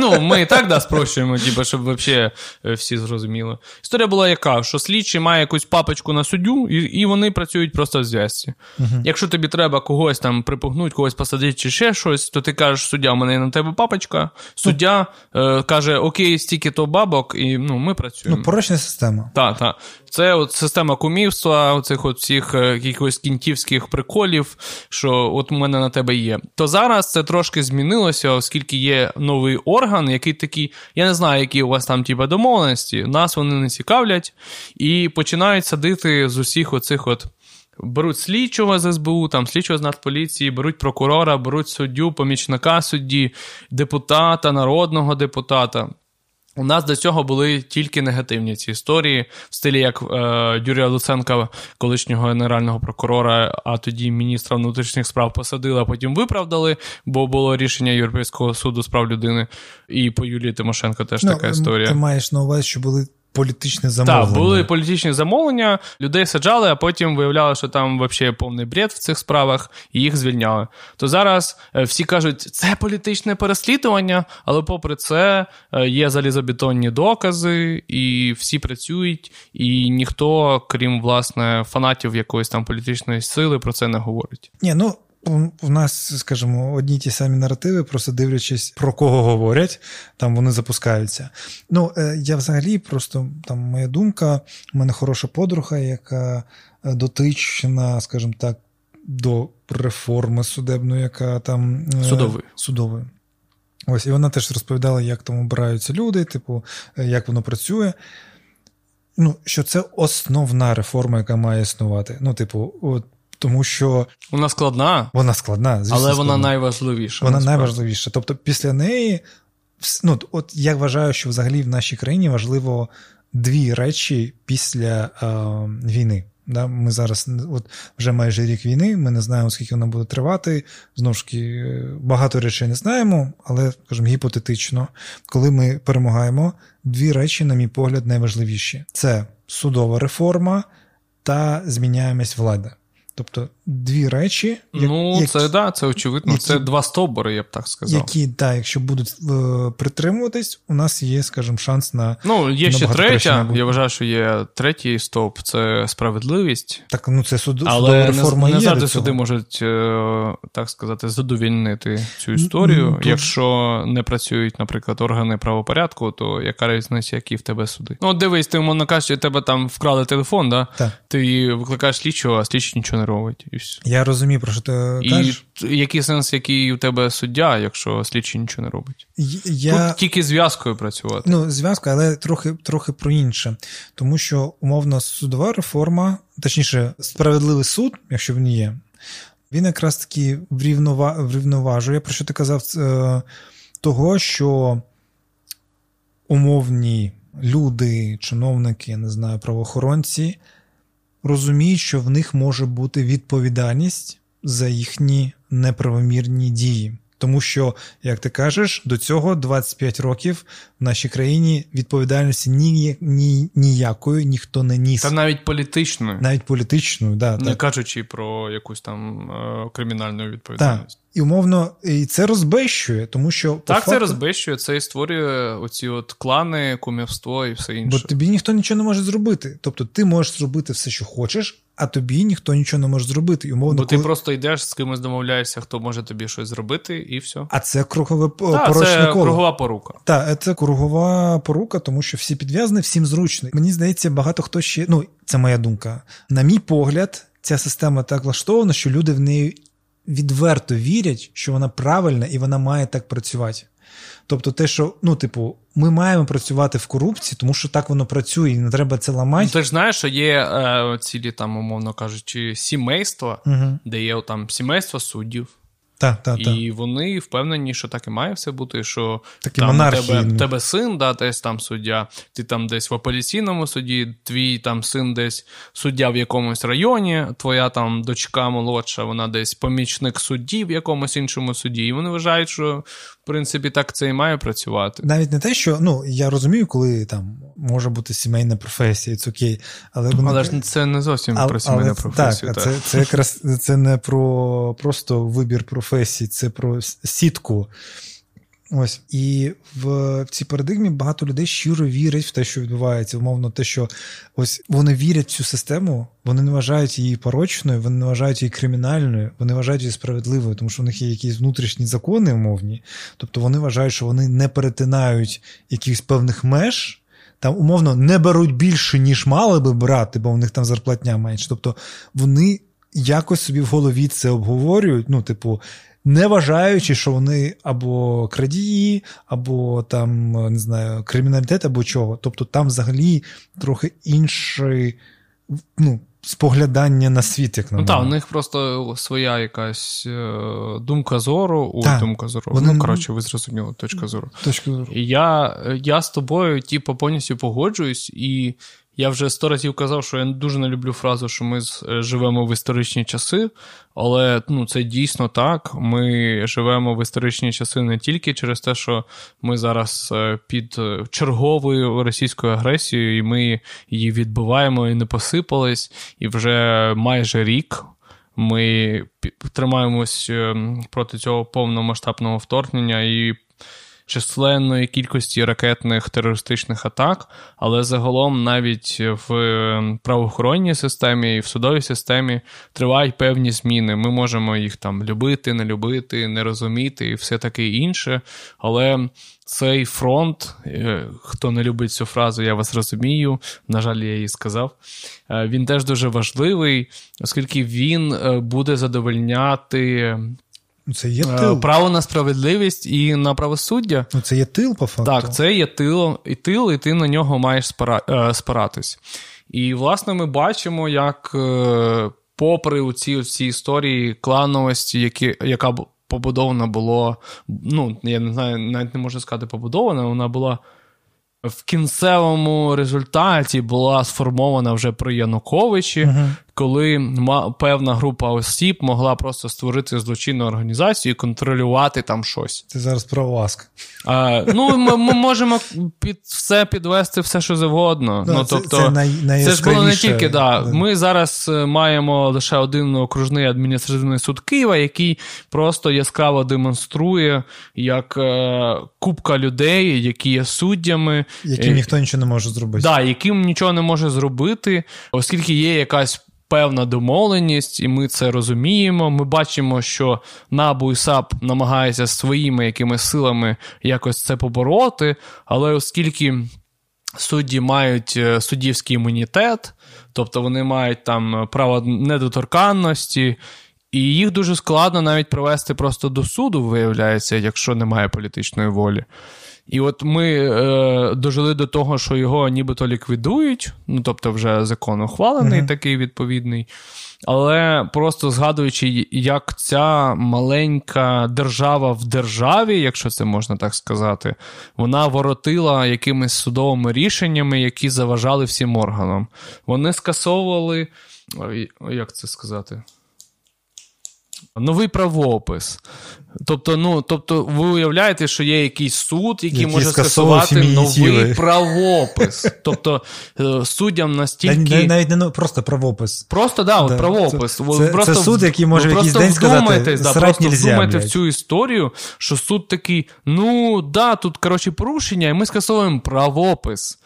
Ну, ми і так да, спрощуємо, типу, щоб взагалі е, всі зрозуміли. Історія була яка, що слідчий має якусь папочку на суддю, і і вони працюють просто в зв'язці. Uh-huh. Якщо тобі треба когось там припугнути, когось посадити чи ще щось, то ти кажеш, суддя, у мене на тебе папочка. Суддя uh-huh. е, каже, окей, стільки то бабок, і ну, ми працюємо. Ну, порочна система. Так, так. Це от система кумівства, оцих от всіх е, якихось кінтівських приколів, що от у мене на тебе є. То зараз це трошки змінилося, оскільки є новий орган, який такий, я не знаю, які у вас там типу, домовленості, нас вони не цікавлять, і починають садити з усіх оцих от. Беруть слідчого з СБУ, там слідчого з Нацполіції, беруть прокурора, беруть суддю, помічника судді, депутата, народного депутата. У нас до цього були тільки негативні ці історії, в стилі як е, Юрія Луценка, колишнього генерального прокурора, а тоді міністра внутрішніх справ посадили, а потім виправдали, бо було рішення Європейського суду з прав людини. І по Юлії Тимошенко теж ну, така історія. Ти маєш на увазі, що були політичне замовлення. Так, були політичні замовлення, людей саджали, а потім виявляли, що там взагалі повний бред в цих справах, і їх звільняли. То зараз е, всі кажуть, це політичне переслідування, але попри це е, є залізобетонні докази, і всі працюють, і ніхто, крім власне фанатів якоїсь там політичної сили, про це не говорить. Ні, ну у нас, скажімо, одні ті самі наративи, просто дивлячись, про кого говорять, там вони запускаються. Ну, е, я взагалі, просто там моя думка, у мене хороша подруга, яка е, дотична, скажімо так, до реформи судебної, яка там е, судової. судової. Ось, і вона теж розповідала, як там обираються люди, типу, як воно працює. Ну, що це основна реформа, яка має існувати. Ну, типу, от тому що вона складна, вона складна, звісно, але вона найважливіша. Вона насправді. найважливіша. Тобто, після неї, ну от я вважаю, що взагалі в нашій країні важливо дві речі після е, війни. Да, Ми зараз от вже майже рік війни, ми не знаємо, скільки вона буде тривати. Знову ж таки, багато речей не знаємо, але, скажімо, гіпотетично, коли ми перемагаємо, дві речі, на мій погляд, найважливіші: це судова реформа та зміняємість влади. Тобто дві речі. Як, ну, які, це да, це очевидно. Які, це два стовбури, я б так сказав. Які, да, якщо будуть е, притримуватись, у нас є, скажімо, шанс на. Ну, є ще третя. Я вважаю, що є третій стовп це справедливість. Так, ну це суд, Але реформа. Не, не завжди суди можуть, е, так сказати, задовільнити цю історію. Ну, Якщо не працюють, наприклад, органи правопорядку, то яка різниця, які в тебе суди? Ну, дивись, ти, умовно кажучи, тебе там вкрали телефон, да? Так. ти викликаєш слідчого, а слідчий нічого не робить. Все. Я розумію, про що ти кажеш. І який сенс, який у тебе суддя, якщо слідчий нічого не робить? Я... Тут тільки зв'язкою працювати. Ну, зв'язкою, але трохи трохи про інше. Тому що умовно судова реформа, точніше, справедливий суд, якщо він є, він якраз таки врівноважує, про що ти казав, е, того, що умовні люди, чиновники, не знаю, правоохоронці розуміють, що в них може бути відповідальність за їхні неправомірні дії. Тому що, як ти кажеш, до цього 25 років в нашій країні відповідальності ні, ні, ніякої ніхто не ніс. Та навіть політичною. Навіть політичною, да, не так. кажучи про якусь там е, кримінальну відповідальність. Так. І умовно, і це розбещує, тому що так факту... це розбещує, це і створює оці от клани, кумівство і все інше. Бо тобі ніхто нічого не може зробити. Тобто ти можеш зробити все, що хочеш, а тобі ніхто нічого не може зробити. І умовно, Бо ти коли... просто йдеш з кимось домовляєшся, хто може тобі щось зробити, і все. А це кругове порочне це кругова порука. Так, це кругова порука, тому що всі підв'язані, всім зручно. Мені здається, багато хто ще. Ну, це моя думка. На мій погляд, ця система так влаштована, що люди в неї відверто вірять, що вона правильна і вона має так працювати. Тобто, те, що, ну, типу, ми маємо працювати в корупції, тому що так воно працює, і не треба це ламати. Ну, ти ж знаєш, що є е, цілі, там, умовно кажучи, сімейства, угу. де є там сімейство суддів, Так, та, та. І вони впевнені, що так і має все бути, що Такі там монархії, тебе, ну. тебе син, да, десь там суддя, ти там десь в апеляційному суді, твій там син десь суддя в якомусь районі, твоя там дочка молодша, вона десь помічник судді в якомусь іншому суді. І вони вважають, що принципі так це і має працювати. Навіть не те, що ну я розумію, коли там може бути сімейна професія, це окей. Але вона... Але ж це не зовсім А- про сімейну професію. Так, так. Це, це якраз це не про просто вибір професії, це про сітку. Ось і в, в цій парадигмі багато людей щиро вірять в те, що відбувається. Умовно, те, що ось вони вірять в цю систему, вони не вважають її порочною, вони не вважають її кримінальною, вони вважають її справедливою, тому що в них є якісь внутрішні закони умовні. Тобто вони вважають, що вони не перетинають якихось певних меж. Там умовно не беруть більше, ніж мали би брати, бо у них там зарплатня менше. Тобто вони якось собі в голові це обговорюють. Ну, типу, не вважаючи, що вони або крадії, або там не знаю, криміналітет, або чого. Тобто там взагалі трохи інше ну, споглядання на світ, як на Ну так, у них просто своя якась е, думка зору. Ой, Так. думка зору. Вони- Ну, коротше, ви зрозуміли, точка зору. Точка зору. І я, я з тобою, типу, повністю погоджуюсь, і я вже сто разів казав, що я дуже не люблю фразу, що ми е, живемо в історичні часи, але ну, це дійсно так. Ми живемо в історичні часи не тільки через те, що ми зараз е, під е, черговою російською агресією, і ми її відбиваємо і не посипались, і вже майже рік. Ми тримаємось е, проти цього повномасштабного вторгнення і численної кількості ракетних терористичних атак, але загалом навіть в е, правоохоронній системі і в судовій системі тривають певні зміни. Ми можемо їх там любити, не любити, не розуміти і все таке інше. Але цей фронт, е, хто не любить цю фразу, я вас розумію. На жаль, я її сказав. е, Він теж дуже важливий, оскільки він буде задовольняти Це є е, тил. право на справедливість і на правосуддя. Ну, це є тил, по факту. Так, це є тил, і тил, і ти на нього маєш спира, е, спиратись. І, власне, ми бачимо, як, е, попри ці всі історії клановості, які, яка побудована була, ну, я не знаю, навіть не можу сказати побудована, вона була. В кінцевому результаті була сформована вже при Януковичі, коли певна група осіб могла просто створити злочинну організацію і контролювати там щось. Ти зараз про ВАСК. А, ну, ми, ми можемо під все підвести все, що завгодно. Да, ну, це- тобто, це най- це ж було не тільки, да. Да. Ми зараз е, маємо лише один окружний адміністративний суд Києва, який просто яскраво демонструє, як е, купка людей, які є суддями, Яким е, ніхто нічого не може зробити. Да, яким нічого не може зробити, оскільки є якась певна домовленість, і ми це розуміємо. Ми бачимо, що НАБУ і САП намагаються своїми якимись силами якось це побороти, але оскільки. Судді мають е, суддівський імунітет, тобто вони мають там право недоторканності, і їх дуже складно навіть провести просто до суду, виявляється, якщо немає політичної волі. І от ми е, дожили до того, що його нібито ліквідують, ну тобто вже закон ухвалений, Мгм. такий відповідний. Але просто згадуючи, як ця маленька держава в державі, якщо це можна так сказати, вона воротила якимись судовими рішеннями, які заважали всім органам. Вони скасовували. Як це сказати? Новий правопис. Тобто, ну, тобто, ви уявляєте, що є якийсь суд, який, Який може скасувати новий правопис. Тобто, е, суддям настільки. ні, навіть не ну, просто правопис. Просто да, от Да, правопис. це- Ви це- просто, це суд, який може ви якийсь день сказати, да, «Срать просто вдумайте в цю історію, що суд такий: ну да, тут коротше порушення, і ми скасовуємо правопис.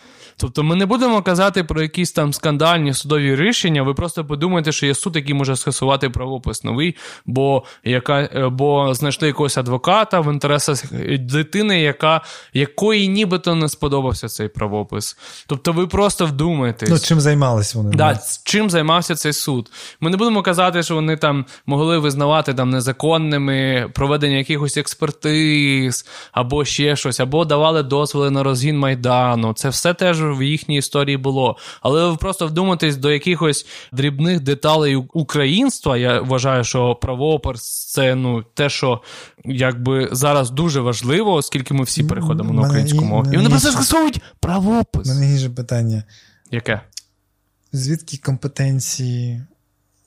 Тобто ми не будемо казати про якісь там скандальні судові рішення. Ви просто подумайте, що є суд, який може скасувати правопис новий, бо яка е, бо знайшли якогось адвоката в інтересах дитини, яка якої нібито не сподобався цей правопис. Тобто, ви просто вдумайтесь. Ну, чим займались вони? Да, чим займався цей суд? Ми не будемо казати, що вони там могли визнавати там незаконними проведення якихось експертиз або ще щось, або давали дозволи на розгін майдану. Це все теж в їхній історії було. Але ви просто вдуматись до якихось дрібних деталей українства. Я вважаю, що правопис це ну те, що якби зараз дуже важливо, оскільки ми всі переходимо на українську мову. І вони просто скасовують правопис. У мене інше питання. Яке? Звідки компетенції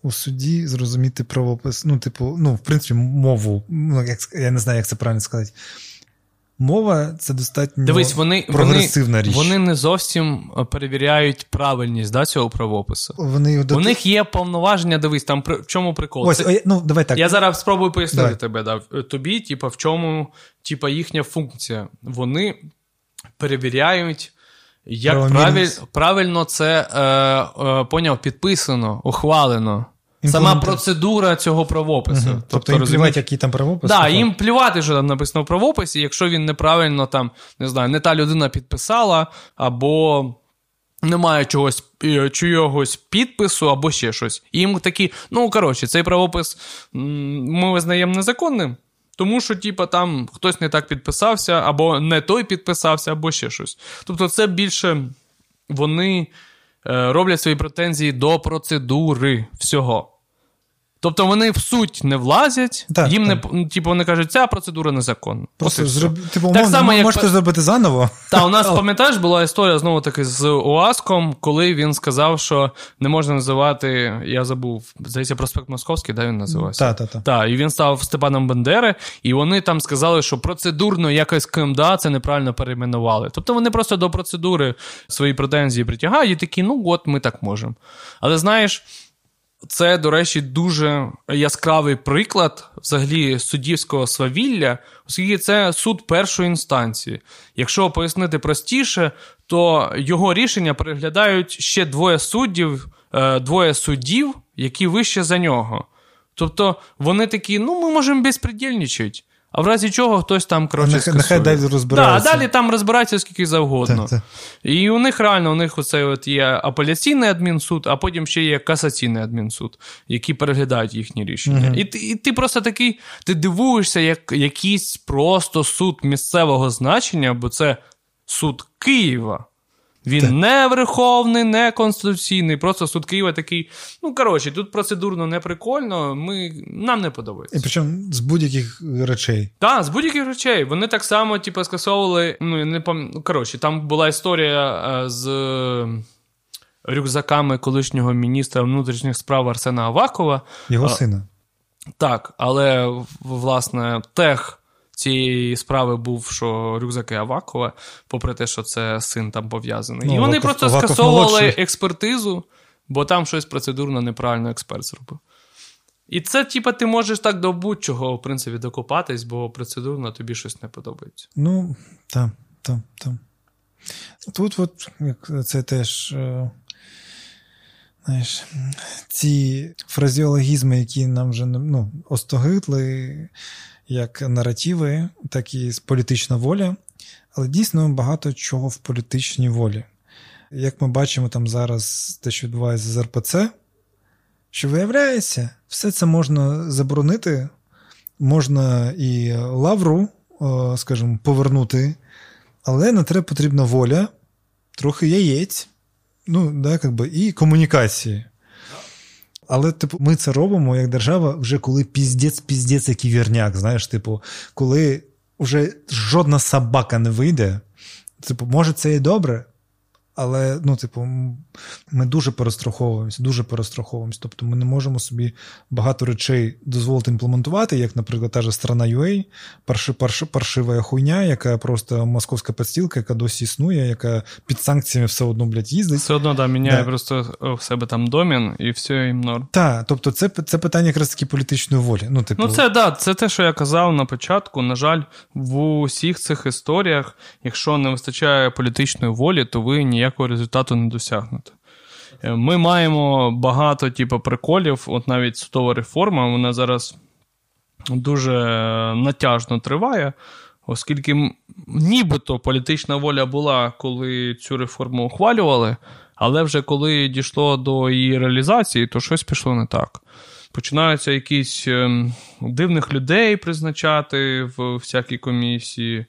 у суді зрозуміти правопис? Ну, типу, ну, в принципі, мову. Ну, як, Я не знаю, як це правильно сказати. Мова це достатньо Дивись, вони, прогресивна вони, річ. Вони не зовсім е, перевіряють правильність да, цього правопису. Вони У них є повноваження, дивись, там при в чому прикол. Ось, це... ну, давай так. Я зараз спробую пояснити давай. тебе. Да. Тобі, типа, в чому типа, їхня функція. Вони перевіряють, як правиль, правильно це е, е, поняв, підписано, ухвалено. Сама процедура цього правопису. Угу. Тобто, тобто їм плювати, який там правопис? Так, да, їм плювати, що там написано в правописі, якщо він неправильно там, не знаю, не та людина підписала, або немає чогось чогось підпису, або ще щось. І їм такі, ну коротше, цей правопис ми визнаємо незаконним. Тому що, типа, там хтось не так підписався, або не той підписався, або ще щось. Тобто, це більше вони е, роблять свої претензії до процедури всього. Тобто вони в суть не влазять, так, їм так. не типу, вони кажуть, ця процедура незаконна. Просто зроб... типу, так само, як... можете зробити заново. Та у нас, пам'ятаєш, була історія знову таки з УАСКом, коли він сказав, що не можна називати, я забув, здається, проспект Московський, де він називався? Так, так, так. Так, і він став Степаном Бандери, і вони там сказали, що процедурно якось КМДА це неправильно перейменували. Тобто вони просто до процедури свої претензії притягають і такі, ну от ми так можемо. Але знаєш. Це, до речі, дуже яскравий приклад взагалі суддівського свавілля, оскільки це суд першої інстанції. Якщо пояснити простіше, то його рішення переглядають ще двоє суддів, е, двоє суддів, які вище за нього. Тобто вони такі, ну ми можемо безпредельничати. А в разі чого хтось там коротше, нехай, нехай далі розбирається. Да, далі там розбираються скільки завгодно. Так, так. І у них реально у них оцей от є апеляційний адмінсуд, а потім ще є касаційний адмінсуд, які переглядають їхні рішення. Угу. І, і ти просто такий, ти дивуєшся, як якийсь просто суд місцевого значення, бо це суд Києва. Він так. не верховний, не конституційний, просто суд Києва такий. Ну, коротше, тут процедурно не прикольно, ми, нам не подобається. І причому з будь-яких речей. Так, з будь-яких речей. Вони так само, типу, скасовували. Ну, не пам... Коротше, там була історія е, з рюкзаками колишнього міністра внутрішніх справ Арсена Авакова. Його сина. Так, але власне тех цієї справи був, що рюкзаки Авакова, попри те, що це син там пов'язаний. Ну, І вони Аваков, просто скасовували молодший. експертизу, бо там щось процедурно неправильно експерт зробив. І це, типа, ти можеш так до будь-чого, в принципі, докопатись, бо процедурно тобі щось не подобається. Ну, так, так, так. Тут, от, це теж. Е, знаєш, ці фразіологізми, які нам вже ну, остогидли, як наративи, так і політична воля, але дійсно багато чого в політичній волі. Як ми бачимо там зараз те, що відбувається з РПЦ, що виявляється, все це можна заборонити, можна і лавру, скажімо, повернути, але на те потрібна воля, трохи яєць, ну, да, як би, і комунікації. Але, типу, ми це робимо як держава, вже коли піздець, піздець, який вірняк, знаєш, типу, коли вже жодна собака не вийде. Типу, може, це і добре, але, ну, типу, ми дуже перестраховуємося, дуже перестраховуємося. Тобто ми не можемо собі багато речей дозволити імплементувати, як, наприклад, та ж страна UA, парши, парши, паршива хуйня, яка просто московська підстілка, яка досі існує, яка під санкціями все одно, блядь, їздить. Все одно, да, міняє да. просто в себе там домін, і все їм норм. Так, тобто це це питання якраз таки політичної волі. Ну, типу... ну це да, це те, що я казав на початку. На жаль, в усіх цих історіях, якщо не вистачає політичної волі, то ви ніяк ніякого результату не досягнути. Е, ми маємо багато типу, приколів, от навіть судова реформа, вона зараз дуже натяжно триває, оскільки нібито політична воля була, коли цю реформу ухвалювали, але вже коли дійшло до її реалізації, то щось пішло не так. Починаються якісь ем, дивних людей призначати в всякій комісії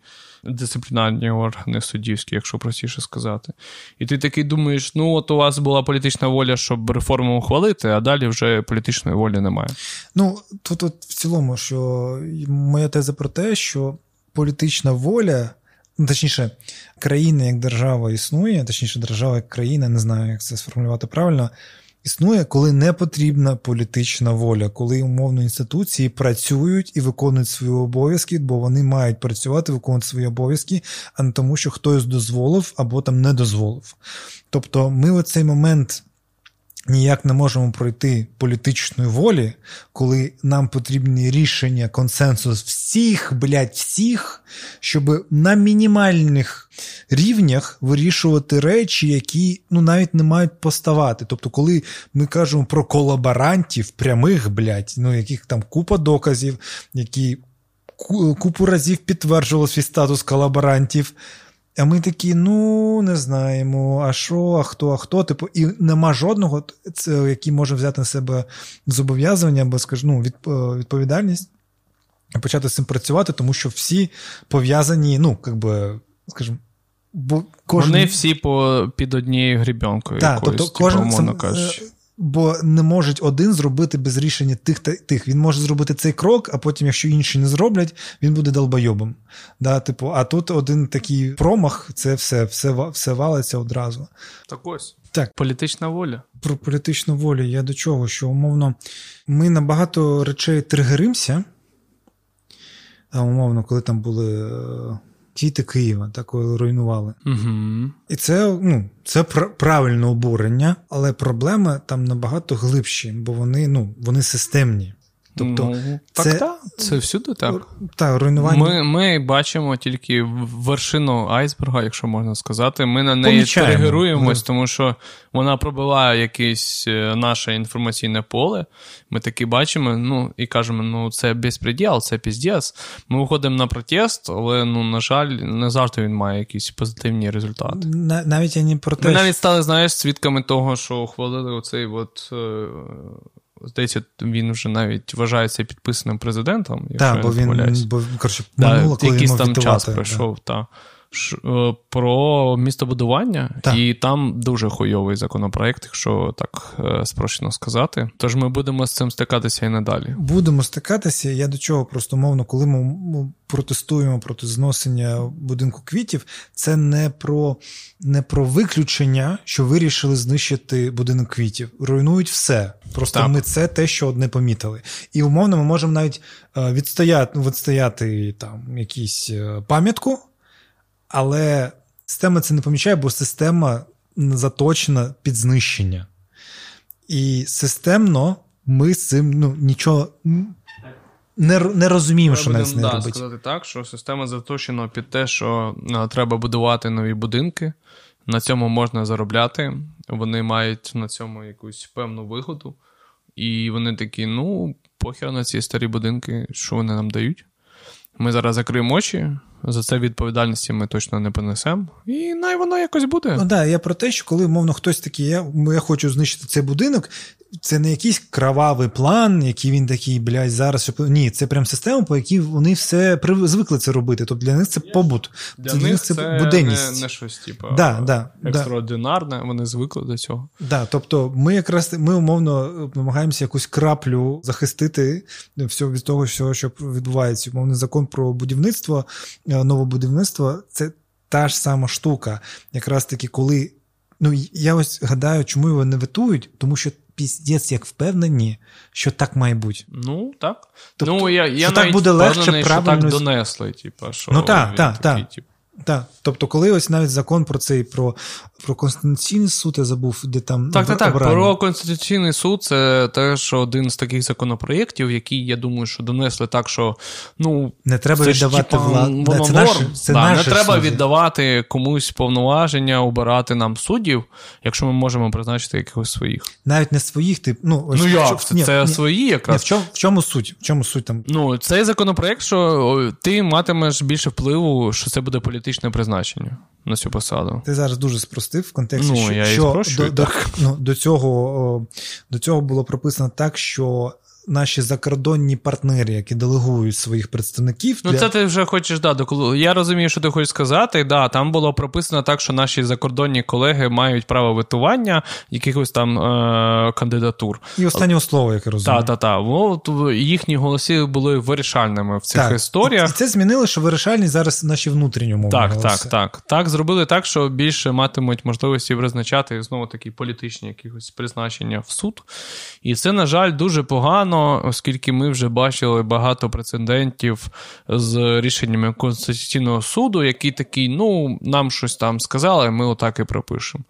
дисциплінарні органи суддівські, якщо простіше сказати. І ти такий думаєш: ну, от у вас була політична воля, щоб реформу ухвалити, а далі вже політичної волі немає. Ну, тут, тут в цілому, що моя теза про те, що політична воля. Ну, точніше, країна як держава існує, точніше, держава як країна, не знаю, як це сформулювати правильно, існує, коли не потрібна політична воля, коли умовно інституції працюють і виконують свої обов'язки, бо вони мають працювати, виконувати свої обов'язки, а не тому, що хтось дозволив або там не дозволив. Тобто, ми в цей момент ніяк не можемо пройти політичної волі, коли нам потрібні рішення, консенсус всіх, блядь, всіх, щоб на мінімальних рівнях вирішувати речі, які ну навіть не мають поставати. Тобто, коли ми кажемо про колаборантів, прямих, блядь, ну яких там купа доказів, які купу разів підтверджували свій статус колаборантів. А ми такі, ну не знаємо, а що, а хто, а хто, типу, і нема жодного, який може взяти на себе зобов'язання або скажу, ну, е, відповідальність і почати з цим працювати, тому що всі пов'язані, ну, як би, скажімо, бо кожен... Вони всі по, під однією грібенкою, якоюсь, тобто, типу, кожен, умовно кажучи. Е, бо не може один зробити без рішення тих та тих. Він може зробити цей крок, а потім, якщо інші не зроблять, він буде долбойобом. Да, типу, А тут один такий промах, це все все, все валиться одразу. Так ось. Так. Політична воля. Про політичну волю я до чого? Що, умовно, ми на багато речей тригеримося. Умовно, коли там були Квіти Києва, коли руйнували. Угу. І це ну, це правильне обурення, але проблеми там набагато глибші, бо вони ну, вони системні. Тобто, ну, це, так, так, це всюди так. Так, руйнування. Ми ми бачимо тільки вершину айсберга, якщо можна сказати. Ми на неї тригеруємось, тому що вона пробиває якесь е, наше інформаційне поле. Ми таки бачимо, ну і кажемо, ну це безпреділ, це піздець. Ми виходимо на протест, але ну, на жаль, не завжди він має якісь позитивні результати. Навіть я не про те, Ми навіть стали, знаєш, свідками того, що ухвалили оцей от. Здається, він вже навіть вважається підписаним президентом. Так, бо він бо, коротше, минуло, коли якийсь там час пройшов. Да. Е, про містобудування, так. і там дуже хуйовий законопроект, якщо так е, спрощено сказати. Тож ми будемо з цим стикатися і надалі. Будемо стикатися. Я до чого просто мовно, коли ми протестуємо проти зносення будинку квітів, це не про не про виключення, що вирішили знищити будинок квітів. Руйнують все. Просто так. ми це те, що не помітили. І умовно, ми можемо навіть е, відстояти відстояти там якісь пам'ятку але система це не помічає, бо система заточена під знищення. І системно ми з цим ну, нічого не не розуміємо, що нас не да, робить. сказати так, що система заточена під те, що треба будувати нові будинки. На цьому можна заробляти. Вони мають на цьому якусь певну вигоду. І вони такі: ну, похер на ці старі будинки, що вони нам дають. Ми зараз закриємо очі, за це відповідальності ми точно не понесемо, і най воно якось буде. Ну да, я про те, що коли, умовно, хтось такий, я я хочу знищити цей будинок, це не якийсь кровавий план, який він такий, блядь, зараз. Щоб... Ні, це прям система, по якій вони все звикли це робити. Тобто для них це побут. Для це, них це, це буденність. Не, не щось, типу, да, да, екстраординарне, вони звикли до цього. Да, Тобто, ми якраз ми умовно намагаємося якусь краплю захистити все від того, що відбувається. Умовний закон про будівництво, е, новобудівництво це та ж сама штука. Якраз таки, коли. Ну, я ось гадаю, чому його не витують, тому що піздець як впевнені, що так має бути. Ну, так. Тобто, ну, я, я що так буде легше правильно... так донесли, типу, що Ну, так, так, так. Так, тобто, коли ось навіть закон про цей про про Конституційний суд я забув, де там. Так, так, так. Про Конституційний суд це теж один з таких законопроєктів, які, я думаю, що донесли так, що ну. Не треба це віддавати владу. Це норм. Це да, не треба суди. віддавати комусь повноваження, обирати нам суддів, якщо ми можемо призначити якихось своїх. Навіть не своїх, тип. Ну, ось, ну як? Це, ні, це ні, свої якраз. Ні, в чому в чому суть? В чому суть там? Ну, цей законопроєкт, що ти матимеш більше впливу, що це буде політичне призначення на цю посаду. Ти зараз дуже спростив в контексті, ну, що, я що до, до, ну, до, цього до цього було прописано так, що наші закордонні партнери, які делегують своїх представників. Ну, для... це ти вже хочеш да, Я розумію, що ти хочеш сказати. Да, Там було прописано так, що наші закордонні колеги мають право витування якихось там е- кандидатур. І останнього слова, яке розумію. Так, так, так. Їхні голоси були вирішальними в цих так. історіях. І це змінило, що вирішальні зараз наші внутрішні умови. Так, голоси. так, так. Так, зробили так, що більше матимуть можливості призначати знову такі політичні якісь призначення в суд. І це, на жаль, дуже погано, оскільки ми вже бачили багато прецедентів з рішеннями Конституційного суду, які такі, ну, нам щось там сказали, ми отак і пропишемо.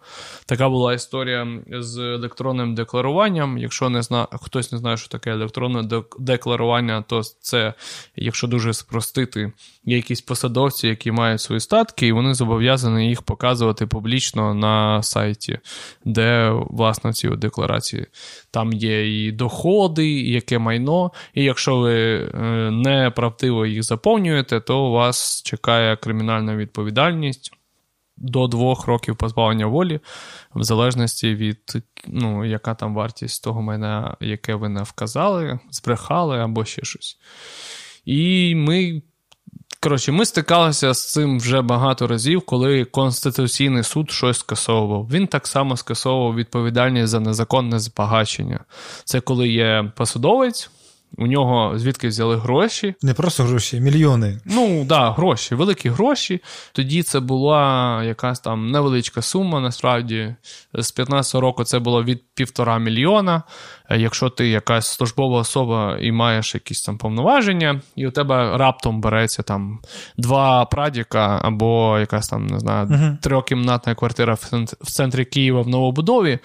Така була історія з електронним декларуванням. Якщо не зна... хтось не знає, що таке електронне декларування, то це, якщо дуже спростити, є якісь посадовці, які мають свої статки, і вони зобов'язані їх показувати публічно на сайті, де власне ці декларації. Там є і доходи, і яке майно. І якщо ви е, неправдиво їх заповнюєте, то вас чекає кримінальна відповідальність. До двох років позбавлення волі, в залежності від ну, яка там вартість того майна, яке ви не вказали, збрехали або ще щось. І ми Коротше, ми стикалися з цим вже багато разів, коли Конституційний суд щось скасовував. Він так само скасовував відповідальність за незаконне збагачення. Це коли є посадовець, у нього звідки взяли гроші. Не просто гроші, мільйони. Ну так, да, гроші, великі гроші. Тоді це була якась там невеличка сума. Насправді, з 15 року це було від півтора мільйона. Якщо ти якась службова особа і маєш якісь там повноваження, і у тебе раптом береться там два прадіка або якась там, не знаю, uh-huh. трьохкімнатна квартира в центрі Києва в новобудові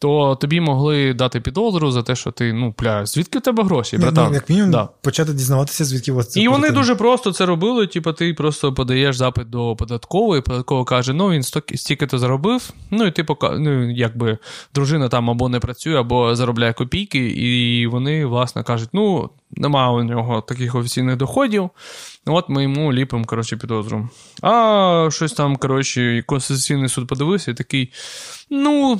то тобі могли дати підозру за те, що ти, ну, пля, звідки в тебе гроші? Братан? Ну, як мінімум да. почати дізнаватися, звідки вас це. І вони дуже просто це робили. Типу, ти просто подаєш запит до податкової, податкова каже, ну він стільки-то заробив. Ну, і ти пока, ну, якби дружина там або не працює, або заробляє копійки, і вони, власне, кажуть, ну, немає у нього таких офіційних доходів. От ми йому ліпимо, коротше, підозру. А щось там, коротше, Конституційний суд подивився і такий. Ну,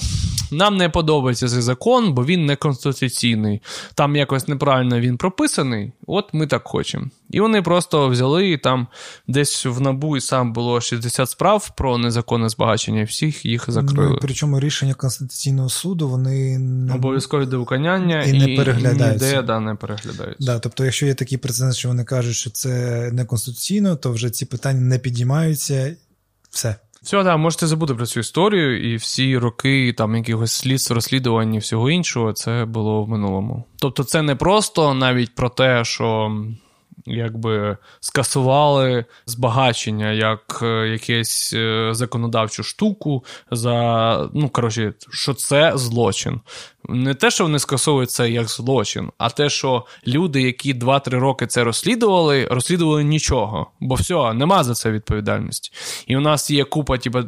нам не подобається цей закон, бо він не конституційний. Там якось неправильно він прописаний, от ми так хочемо. І вони просто взяли і там десь в набу і сам було 60 справ про незаконне збагачення, всіх їх закрили. Ну, причому рішення Конституційного суду вони не... обов'язкові до виконання і, і не переглядаються. ніде да, не переглядаються. Да, Тобто, якщо є такий прецедент, що вони кажуть, що це неконституційно, то вже ці питання не підіймаються. Все. Все, да, можете забути про цю історію, і всі роки там якихось слідств, розслідувань і всього іншого, це було в минулому. Тобто, це не просто навіть про те, що якби скасували збагачення як е, якесь е, законодавчу штуку, за ну коротше, що це злочин. Не те, що вони скасовують це як злочин, а те, що люди, які 2-3 роки це розслідували, розслідували нічого, бо все, нема за це відповідальності. І у нас є купа типу,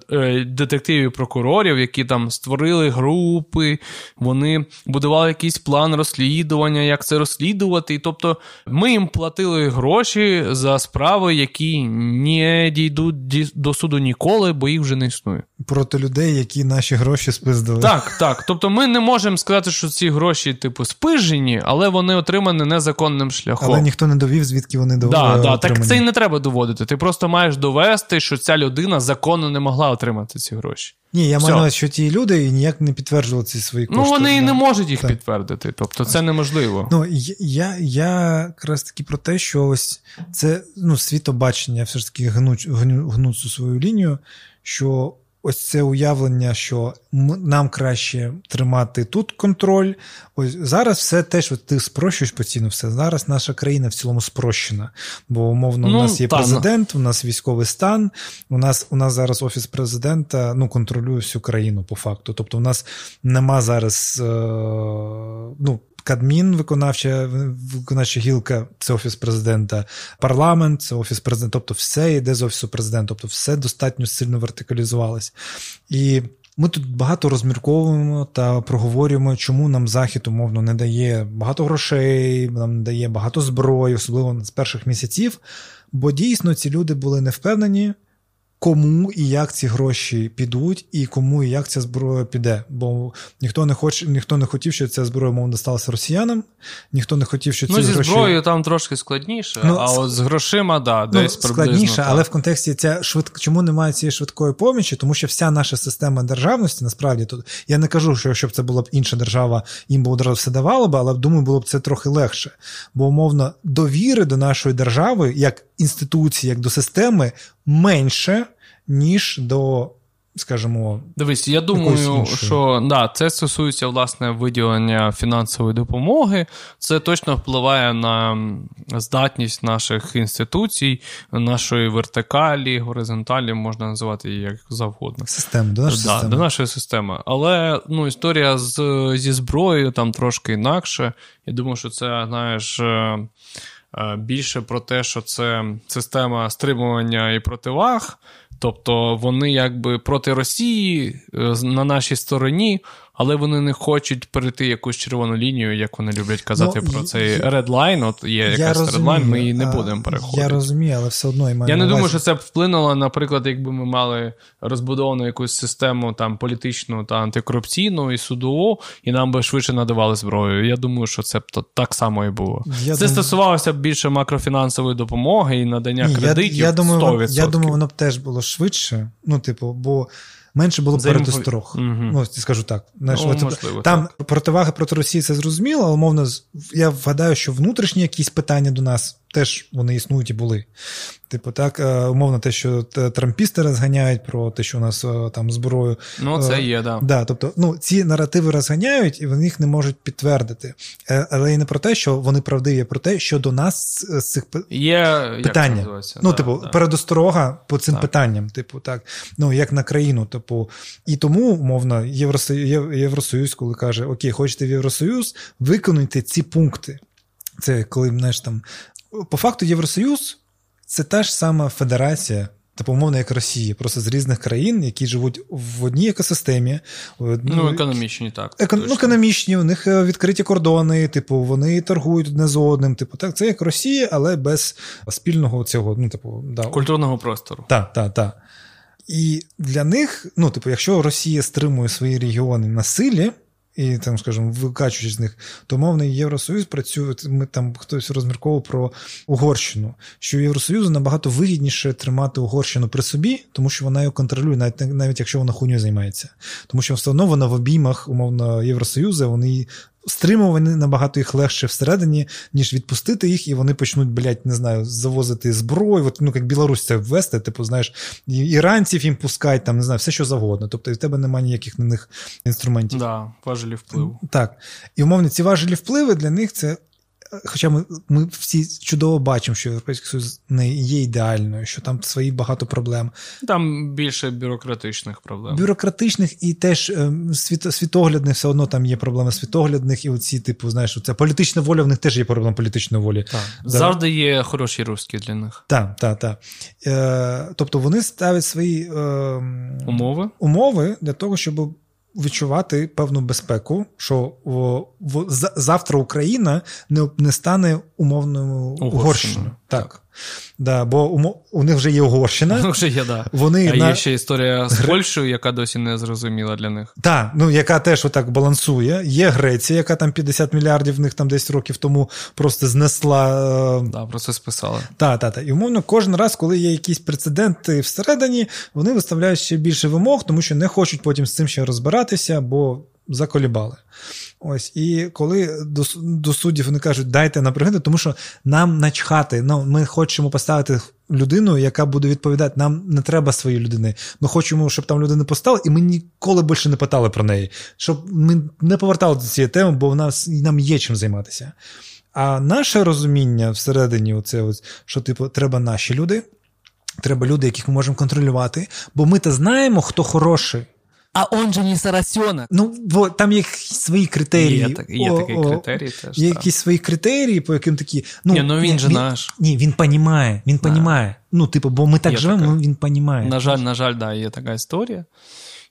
детективів прокурорів, які там створили групи, вони будували якийсь план розслідування, як це розслідувати. І тобто ми їм платили гроші за справи, які не дійдуть до суду ніколи, бо їх вже не існує. Проти людей, які наші гроші спиздили. Так, так. Тобто ми не можемо сказати, що ці гроші, типу, спижені, але вони отримані незаконним шляхом. Але ніхто не довів, звідки вони до да, да, Так це і не треба доводити. Ти просто маєш довести, що ця людина законно не могла отримати ці гроші. Ні, я маю що ті люди ніяк не підтверджували ці свої ну, кошти. Ну, вони і не можуть їх так. підтвердити. Тобто це неможливо. Ну, Я я якраз таки про те, що ось це ну, світобачення, все ж таки гну, гну, гну цю свою лінію, що ось це уявлення, що нам краще тримати тут контроль. Ось зараз все те, що ти спрощуєш постійно, все зараз наша країна в цілому спрощена. Бо умовно, ну, у нас є та, президент, у нас військовий стан. У нас у нас зараз офіс президента ну, контролює всю країну по факту. Тобто, у нас нема зараз е, ну. Кадмін, виконавча виконавча гілка, це офіс президента, парламент, це офіс президента. Тобто, все йде з офісу президента, тобто все достатньо сильно вертикалізувалось. І ми тут багато розмірковуємо та проговорюємо, чому нам захід умовно не дає багато грошей, нам не дає багато зброї, особливо з перших місяців. Бо дійсно ці люди були не впевнені. Кому і як ці гроші підуть, і кому і як ця зброя піде. Бо ніхто не хоче, ніхто не хотів, щоб ця зброя мов досталася росіянам, ніхто не хотів, що ці ну, зі гроші... зброєю там трошки складніше, Ну, а от з грошима, да, Ну, десь приблизно. складніше, так. але в контексті ця швид... чому немає цієї швидкої помічі? Тому що вся наша система державності насправді тут я не кажу, що якщо б це була б інша держава, їм би одразу все давало б, але думаю, було б це трохи легше. Бо умовно довіри до нашої держави як інституції, як до системи менше, ніж до, скажімо, Дивись, я думаю, що да, це стосується власне виділення фінансової допомоги. Це точно впливає на здатність наших інституцій, нашої вертикалі, горизонталі, можна називати її як завгодно. системи, до нашої Да, системи. до нашої системи. Але ну, історія з, зі зброєю там трошки інакше. Я думаю, що це, знаєш, е, е, більше про те, що це система стримування і противаг. Тобто вони якби проти Росії е, на нашій стороні, але вони не хочуть перейти якусь червону лінію, як вони люблять казати Ну, про і- цей і- Line. От є якась Line, ми її не будемо переходити. Я розумію, але все одно я маю Я не думаю, що це б вплинуло, наприклад, якби ми мали розбудовану якусь систему там політичну та антикорупційну і судову, і нам би швидше надавали зброю. Я думаю, що це б то так само і було. Я це дум- стосувалося б більше макрофінансової допомоги і надання Ні, кредитів. я, думаю, 100%. я думаю, воно б теж було швидше. Ну, типу, бо менше було б Угу. Ну, скажу так. Знаєш, Ну, от, можливо, там противаги проти Росії це зрозуміло, але умовно, з- я вгадаю, що внутрішні якісь питання до нас теж вони існують і були. Типу, так, е, умовно, те, що трампісти розганяють про те, що у нас е, там зброю. Ну, це е, є, да. Да, тобто, ну, ці наративи розганяють, і вони їх не можуть підтвердити. Але і не про те, що вони правдиві, а про те, що до нас з- цих Є як це питання. називається? Ну, Да, типу, да. передосторога по цим Так. питанням, типу, так, ну, як на країну. Типу, і тому, умовно, Євросоюз, Євросоюз, коли каже: Окей, хочете в Євросоюз, виконуйте ці пункти. Це коли, знаєш, там, по факту, Євросоюз це та ж сама федерація. Типу, умовно, як Росія, просто з різних країн, які живуть в одній екосистемі. Ну, економічні, так. Екон... Ну, економічні, у них е, відкриті кордони, типу, вони торгують одне з одним. Типу, так, це як Росія, але без спільного цього, ну, типу, да. Культурного простору. Так, так, так. І для них, ну, типу, якщо Росія стримує свої регіони на силі, і там, скажімо, викачуючи з них, то мовний Євросоюз працює. Ми там хтось розмірковував про Угорщину, що Євросоюзу набагато вигідніше тримати Угорщину при собі, тому що вона його контролює, навіть навіть якщо вона хуйню займається. Тому що все одно вона в обіймах, умовно, Євросоюзу, вони стримувані набагато їх легше всередині, ніж відпустити їх, і вони почнуть, блядь, не знаю, завозити зброю. От, ну, як Білорусь це ввести, типу, знаєш, іранців їм пускають, там, не знаю, все що завгодно. Тобто, і в тебе немає ніяких на них інструментів. Да, важелі впливу. Так. І умовно, ці важелі впливи для них це. Хоча ми, ми всі чудово бачимо, що Європейський Союз не є ідеальною, що там свої багато проблем. Там більше бюрократичних проблем. Бюрократичних і теж е, світ, світоглядних все одно там є проблеми світоглядних, і оці, типу, знаєш, це політична воля, в них теж є проблема політичної волі. Так. Завжди є хороші русські для них. Так, так, так. Е, тобто вони ставлять свої е, Умови. умови для того, щоб відчувати певну безпеку, що в, в, за- завтра Україна не, не стане умовною. Угорщиною. Так. Да, бо умо, у них вже є Угорщина. Ну, вже є, да. Вони а на... є ще історія з Польщею, яка досі не зрозуміла для них. Так, ну яка теж отак балансує. Є Греція, яка там 50 мільярдів в них там 10 років тому просто знесла. е, Да, про це списали. Та, та, та. І умовно, кожен раз, коли є якісь прецеденти всередині, вони виставляють ще більше вимог, тому що не хочуть потім з цим ще розбиратися, бо заколібали. Ось, і коли до, до суддів вони кажуть, дайте нам пригоди, тому що нам начхати. Ну, ми хочемо поставити людину, яка буде відповідати. Нам не треба своєї людини. Ми хочемо, щоб там людини постали, і ми ніколи більше не питали про неї. Щоб ми не повертали до цієї теми, бо в нас нам є чим займатися. А наше розуміння всередині, оце ось, що типу, треба наші люди, треба люди, яких ми можемо контролювати, бо ми то знаємо, хто хороший. А он же не сарасьонок. Ну, бо там є свої критерії. Є, так- є О, такий о, критерій теж. Є так. якісь свої критерії, по яким такі. Ну, Ні, ну він же наш. Ні, він понімає, він понімає. Ну, типу, бо ми так Є живемо, така. ну, він понімає. На жаль, на жаль, да, є така історія.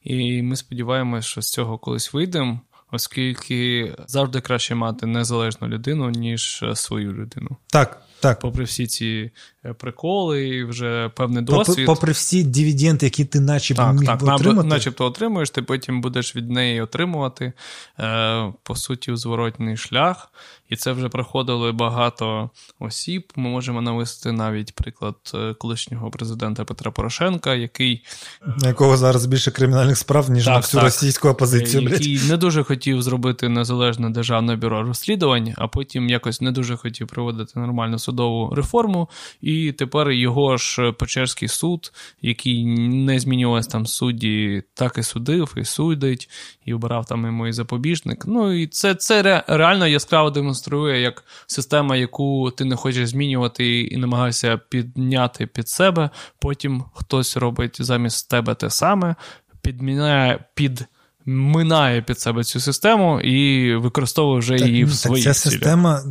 І ми сподіваємося, що з цього колись вийдемо. оскільки завжди краще мати незалежну людину, ніж свою людину. Так, так. Попри всі ці е, приколи, і вже певний досвід. Попри всі дивіденди, які ти начебто так, міг так, отримати. начебто отримуєш, ти потім будеш від неї отримувати, е, по суті, зворотний шлях. І це вже проходили багато осіб. Ми можемо навести навіть приклад е, колишнього президента Петра Порошенка, який на якого зараз більше кримінальних справ, ніж так, на всю так, російську опозицію. Який блядь. не дуже хотів зробити незалежне державне бюро розслідувань, а потім якось не дуже хотів проводити нормальну судову реформу. І тепер його ж Печерський суд, який не змінювався там судді, так і судив, і судить, і обирав там і запобіжник. Ну і це це реально яскраво демонструє як система, яку ти не хочеш змінювати і намагаєшся підняти під себе. Потім хтось робить замість тебе те саме, підміняє під. Минає під себе цю систему і використовує вже так, її в своїй Ця цілі. система,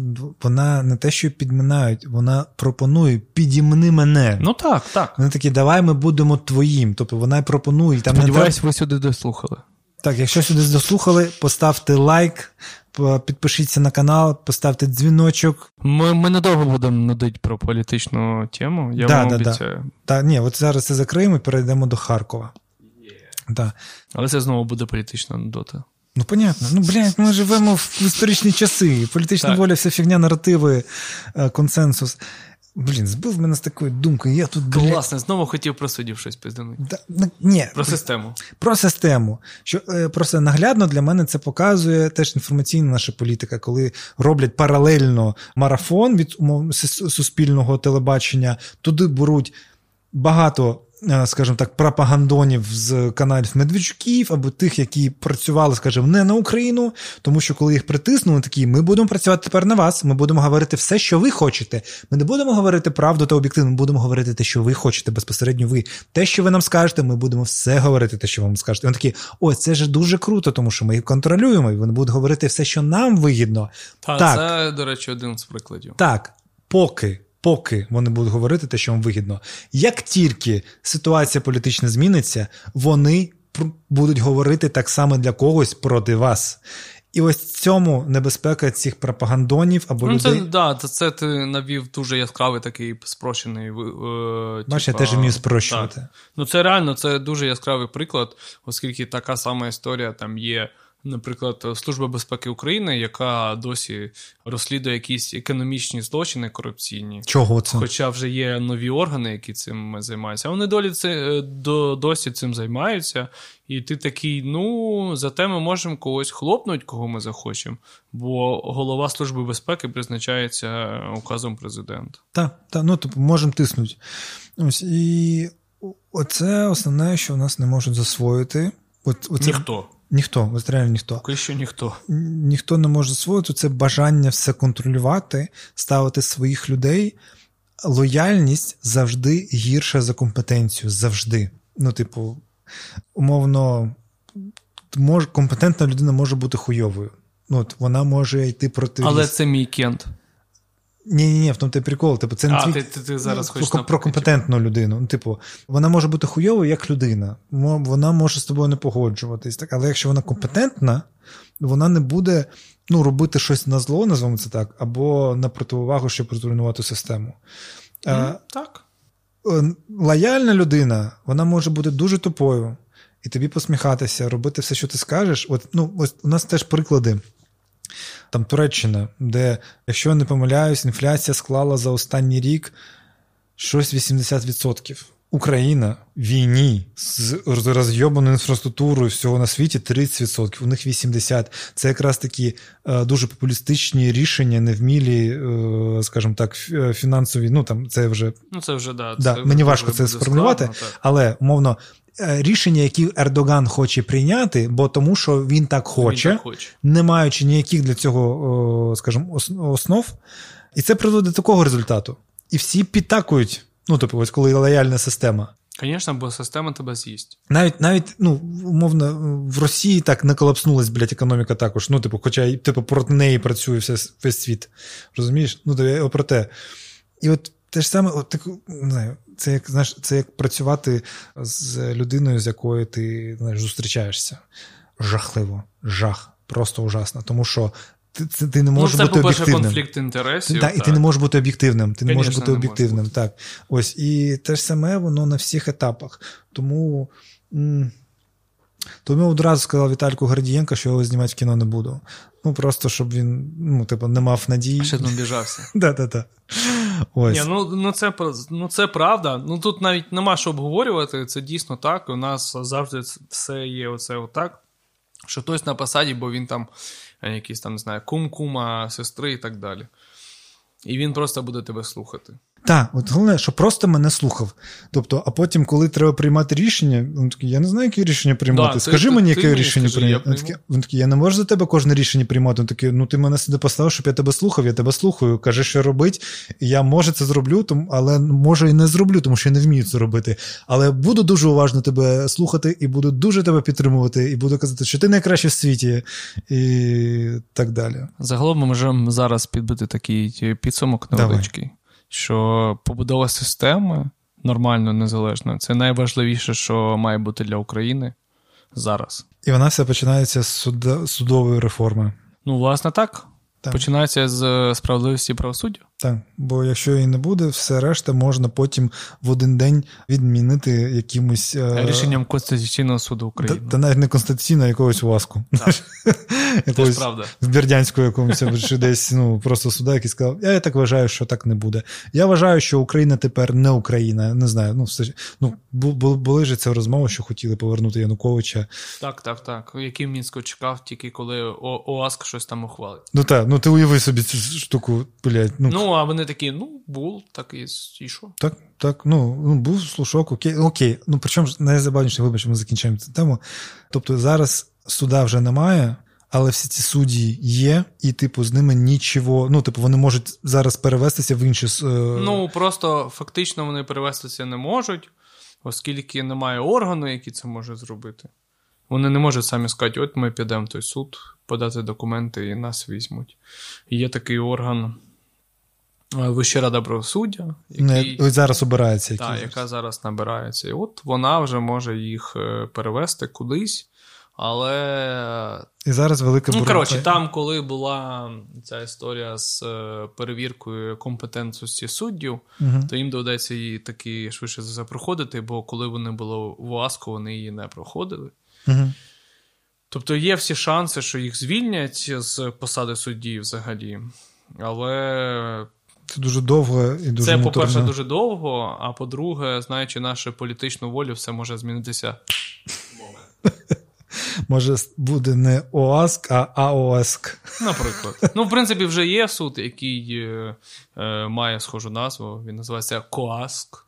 вона не те, що підминають, вона пропонує підімни мене. Ну так, так. Вони такі, давай ми будемо твоїм. Тобто вона пропонує. Там Сподіваюсь, не... ви сюди дослухали. Так, якщо сюди дослухали, поставте лайк, підпишіться на канал, поставте дзвіночок. Ми ми недовго будемо нудити про політичну тему. Я да, вам да, обіцяю. Да. Так, ні, от зараз це закриємо і перейдемо до Харкова. Yeah. Да. Але це знову буде політична нудота. Ну, понятно. Ну, блядь, ми живемо в історичні часи. Політична так. воля, вся фігня, наративи, е, консенсус. Блін, збив мене з такою думкою. Я тут Класно, знову хотів про суддів щось пизданути. Да, ну, ні, Про систему. Про систему. Що е, Просто наглядно для мене це показує теж інформаційна наша політика, коли роблять паралельно марафон від умов суспільного телебачення, туди беруть багато скажімо так, пропагандонів з каналів Медведчуків або тих, які працювали, скажімо, не на Україну, тому що коли їх притиснули, такі ми будемо працювати тепер на вас. Ми будемо говорити все, що ви хочете. Ми не будемо говорити правду та об'єктивно, ми будемо говорити те, що ви хочете безпосередньо. Ви те, що ви нам скажете, ми будемо все говорити, те, що вам скажете. І Вони такі, ой, це ж дуже круто, тому що ми їх контролюємо, і вони будуть говорити все, що нам вигідно. Та, так, це, до речі, один з прикладів. Так, поки поки вони будуть говорити те, що вам вигідно. Як тільки ситуація політична зміниться, вони будуть говорити так само для когось проти вас. І ось цьому небезпека цих пропагандонів або ну, людей. Це, да, це ти навів дуже яскравий такий спрощений. Е, Бачиш, я теж вмію спрощувати. Так. Ну це реально це дуже яскравий приклад, оскільки така сама історія там є Наприклад, Служба безпеки України, яка досі розслідує якісь економічні злочини корупційні, чого це? Хоча вже є нові органи, які цим займаються. А вони долі це е, до, досі цим займаються. І ти такий: ну, зате ми можемо когось хлопнути, кого ми захочемо, бо голова Служби безпеки призначається указом президента. Так, так, ну тобто можемо тиснути. Ось і оце основне, що в нас не можуть засвоїти. От, оце... Ніхто. Ніхто, от реально ніхто. Поки що ніхто. Ніхто не може засвоїти це бажання все контролювати, ставити своїх людей. Лояльність завжди гірша за компетенцію. Завжди. Ну, типу, умовно, мож, компетентна людина може бути хуйовою. Ну, от Вона може йти проти. Але це мій кент. Ні, ні, ні, в тому ти прикол. Типу, це не а, твій... ти, ти, ти зараз ну, хочеш про компетентну людину. Ну, типу, вона може бути хуйовою як людина. Вона може з тобою не погоджуватись. Так? Але якщо вона компетентна, вона не буде ну, робити щось на зло, назвемо це так, або на противовагу, щоб зруйнувати систему. Mm, а, так. Е, лояльна людина, вона може бути дуже тупою, і тобі посміхатися, робити все, що ти скажеш. От, ну, ось У нас теж приклади там Туреччина, де, якщо я не помиляюсь, інфляція склала за останній рік щось 80%. Україна в війні з розйобаною інфраструктурою всього на світі 30%, у них 80%. Це якраз такі е, дуже популістичні рішення, невмілі, е, скажімо так, е, фінансові. Ну там це вже ну це вже да. да це мені важко це сформулювати, але умовно рішення, які Ердоган хоче прийняти, бо тому, що він так хоче, він так хоче. не маючи ніяких для цього, скажімо, основ, і це приводить до такого результату. І всі підтакують. Ну, тобто, ось коли лояльна система. Звісно, бо система тебе з'їсть. Навіть навіть, ну, умовно, в Росії так не колапснулась, блядь, економіка також. Ну, типу, хоча типу, проти неї працює весь, весь світ. Розумієш? Ну, тобі про те. І от те ж саме, от, так, не знаю, це як знаєш, це як працювати з людиною, з якою ти знаєш, зустрічаєшся. Жахливо, жах. просто ужасна. Тому що ти, ти, ти не можеш ну, це, бути по-перше, об'єктивним. конфлікт інтересів. Так, і ти не можеш бути об'єктивним. Ти не можеш бути не об'єктивним. бути. Так. Ось. І те ж саме воно на всіх етапах. Тому. тому я одразу сказав Вітальку Гордієнка, що я його знімати в кіно не буду. Ну, просто щоб він ну, типу, не мав надії. Ще не. Да-да-да. Ось. Ні, ну, ну, це, ну це правда. Ну тут навіть нема що обговорювати, це дійсно так. У нас завжди все є оце отак. Що хтось на посаді, бо він там е, якийсь там, не знаю, кум, кума, сестри і так далі. І він просто буде тебе слухати. Так, от головне, що просто мене слухав. Тобто, а потім, коли треба приймати рішення, він такий, я не знаю, яке рішення приймати. Да, Скажи ти- мені, ти яке мені рішення приймати. Він такий, він такий, я не можу за тебе кожне рішення приймати. Він такий, ну ти мене сюди поставив, щоб я тебе слухав, я тебе слухаю. Кажи, що робить. Я може це зроблю, але може і не зроблю, тому що я не вмію це робити. Але буду дуже уважно тебе слухати і буду дуже тебе підтримувати, і буду казати, що ти найкращий в світі, і так далі. Загалом ми можемо зараз підбити такий підсумок Давай. невеличкий, що побудова системи нормально незалежно це найважливіше, що має бути для України зараз. І вона все починається з суда- судової реформи. Ну, власне, так. Так. Починається з е, справедливості правосуддя. Так, бо якщо її не буде, все решта можна потім в один день відмінити якимось е, Рішенням Конституційного суду України. та навіть не конституційно, а якогось васку. Якогось правда. Бердянську якомусь чи десь ну просто суда, який сказав, я, я так вважаю, що так не буде. Я вважаю, що Україна тепер не Україна. Не знаю. Ну, все ну бу- бу- були ж це розмови, що хотіли повернути Януковича. Так, так, так. Який Мінсько чекав, тільки коли ОАСК щось там ухвалить. Ну так, ну ти уяви собі цю штуку, блядь. Ну, Ну, а вони такі, ну, був, так і, і що? Так, так, ну, ну був слушок, окей, окей. Ну причому ж найзабавніше, вибач, ми закінчаємо цю тему. Тобто зараз суда вже немає, але всі ці судді є, і, типу, з ними нічого. Ну, типу, вони можуть зараз перевестися в інші. е, Ну, просто фактично вони перевестися не можуть, оскільки немає органу, який це може зробити. Вони не можуть самі сказати, от ми підемо в той суд, подати документи і нас візьмуть. І є такий орган Вища рада правосуддя, не, який, зараз обирається та, яка зараз набирається. І от вона вже може їх е, перевести кудись. Але І зараз велика Ну, коротше, там, коли була ця історія з е, перевіркою компетентності суддів, Мгм. то їм доведеться її таки швидше за все проходити, бо коли вони були в ОАСКу, вони її не проходили. Мгм. Тобто є всі шанси, що їх звільнять з посади судді взагалі. Але Це дуже довго і дуже це, по-перше, дуже довго, а по-друге, знаючи нашу політичну волю, все може змінитися. Може, буде не ОАСК, а АОСК. Наприклад. Ну, в принципі, вже є суд, який е, е, має схожу назву. Він називається КОАСК.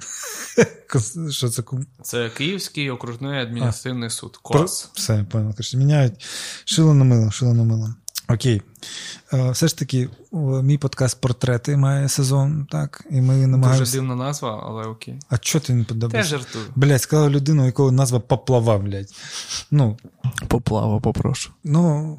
Що це Це Київський окружний адміністративний суд. Про... КОАС. Все, я понял. Міняють шило на мило, шило на мило. Окей. Е, Все ж таки, мій подкаст портрети має сезон, так, і ми Дуже дивна назва, але окей. А чого ти не Теж подобається? жартую. Блять, сказала людину, якого назва поплава, блядь. Ну, Поплава, попрошу. ну.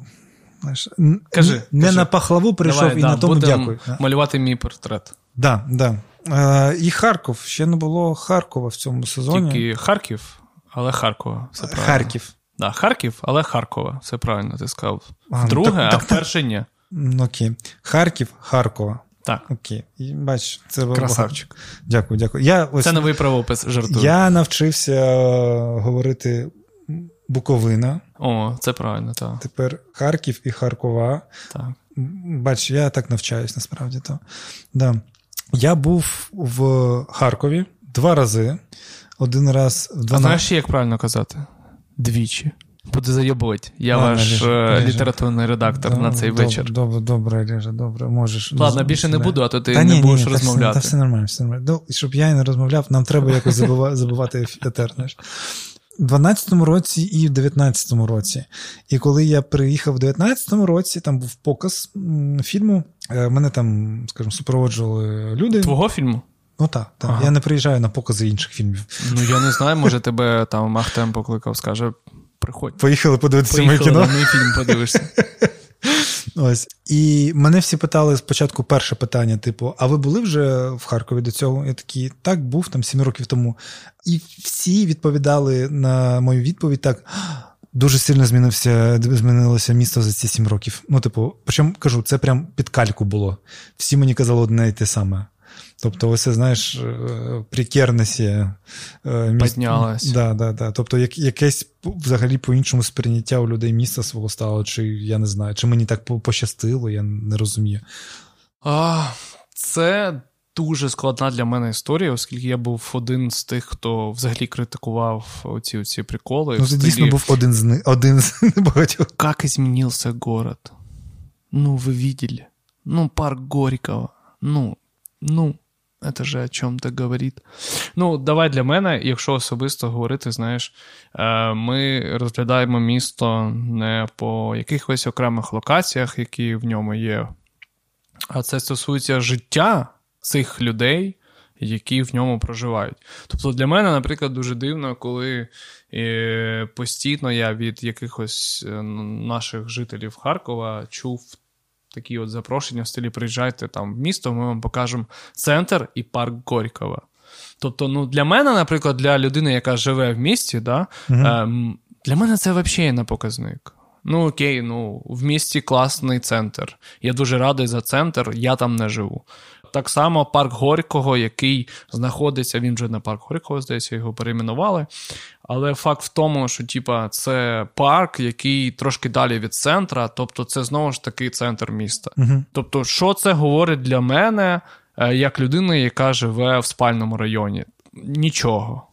Знаєш, Кажи, не кажи. на пахлаву прийшов Давай, і да, на тому будем дякую. малювати мій портрет. Да, да. Е, і Харков. Ще не було Харкова в цьому сезоні. Тільки Харків, але Харкова. Все правильно. Харків. Да, Харків, але Харкова. Все правильно, ти сказав. А, ну, Вдруге, так- а так- вперше ні. М, Окей. Харків, Харкова. Так, Окей. Бач, це красавчик. багато. Дякую, дякую. Я ось Це новий правопис, жартую. Я навчився е, говорити Буковина, О, це правильно, так. тепер Харків і Харкова. так. Бач, я так навчаюсь насправді. То. Да. Я був в Харкові два рази. Один раз в А 12... знаєш, як правильно казати? Двічі. Буде зайобувати. Я Ладно, ваш Ліша, е, літературний редактор на цей Добре, вечір. Добре, добре, Лежа, добре, можеш. Ладно, більше не буду, а то ти Та не ні, будеш ні, та все- Та все нормально, все нормально. Ну, щоб я не розмовляв, нам треба якось забувати, забувати етер. У 12-му році і в 19-му році. І коли я приїхав в 19-му році, там був показ фільму. е, Мене там, скажімо, супроводжували люди. Твого фільму? Ну так, так. Ага. я не приїжджаю на покази інших фільмів. Ну я не знаю, може тебе там Ахтем покликав, скаже, приходь. Поїхали подивитися моє кіно. мій фільм подивишся. Ось. І мене всі питали спочатку перше питання: типу, а ви були вже в Харкові до цього? Я такий, так, був там сім років тому. І всі відповідали на мою відповідь так. Дуже сильно змінився, змінилося місто за ці сім років. Ну, типу, причому кажу, це прям під кальку було. Всі мені казали одне і те саме. Тобто, ось, знаєш, е, прикернесі е. Піднялась. Да, да, да. Тобто, як, якесь взагалі по-іншому сприйняття у людей міста свого стало, чи я не знаю, чи мені так пощастило, я не розумію. А, Це дуже складна для мене історія, оскільки я був один з тих, хто взагалі критикував оці оці приколи. Ну, це дійсно був один з один з небагатьох. Як змінився город? Ну, ви видели? Ну, парк Горького. Ну, ну, це же о чому-то говорить. Ну, давай для мене, якщо особисто говорити, знаєш, е, ми розглядаємо місто не по якихось окремих локаціях, які в ньому є, а це стосується життя цих людей, які в ньому проживають. Тобто для мене, наприклад, дуже дивно, коли е, постійно я від якихось е, наших жителів Харкова чув такі от запрошення в стилі приїжджайте там в місто, ми вам покажемо центр і парк Горького. Тобто, ну, для мене, наприклад, для людини, яка живе в місті, да, угу. ем, для мене це взагалі не показник. Ну, окей, ну, в місті класний центр. Я дуже радий за центр, я там не живу. Так само парк Горького, який знаходиться, він вже на парк Горького, здається, його перейменували. Але факт в тому, що типа, це парк, який трошки далі від центра, тобто це знову ж таки центр міста. Угу. Тобто, що це говорить для мене е, як людина, яка живе в спальному районі? Нічого.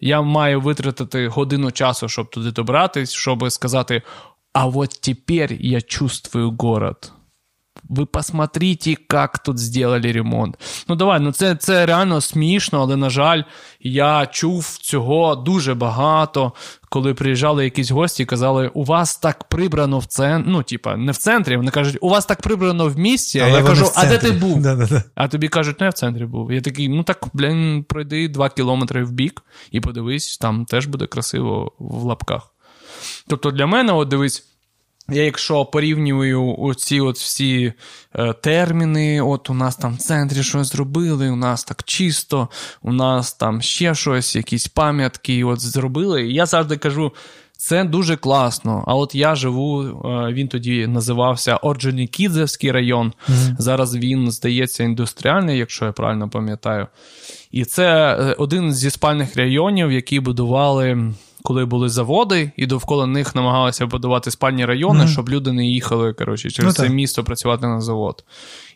Я маю витратити годину часу, щоб туди добратись, щоб сказати: а от тепер я чувствую город ви посмотрите, як тут зробили ремонт. Ну давай, ну це це реально смішно, але, на жаль, я чув цього дуже багато, коли приїжджали якісь гості і казали, у вас так прибрано в центрі. Ну, типа, не в центрі, вони кажуть, у вас так прибрано в місті. А я кажу, а де ти був? Да-да-да. А тобі кажуть, ну я в центрі був. Я такий, ну так, блін, пройди два кілометри в бік і подивись, там теж буде красиво в лапках. Тобто для мене, от дивись. Я, якщо порівнюю оці от всі е, терміни, от у нас там в центрі щось зробили, у нас так чисто, у нас там ще щось, якісь пам'ятки от зробили. І я завжди кажу, це дуже класно. А от я живу, е, він тоді називався Орджонікідзевський район. Mm-hmm. Зараз він, здається, індустріальний, якщо я правильно пам'ятаю. І це е, один зі спальних районів, які будували коли були заводи, і довкола них намагалися будувати спальні райони, mm-hmm. щоб люди не їхали коротше, через ну, це місто працювати на завод.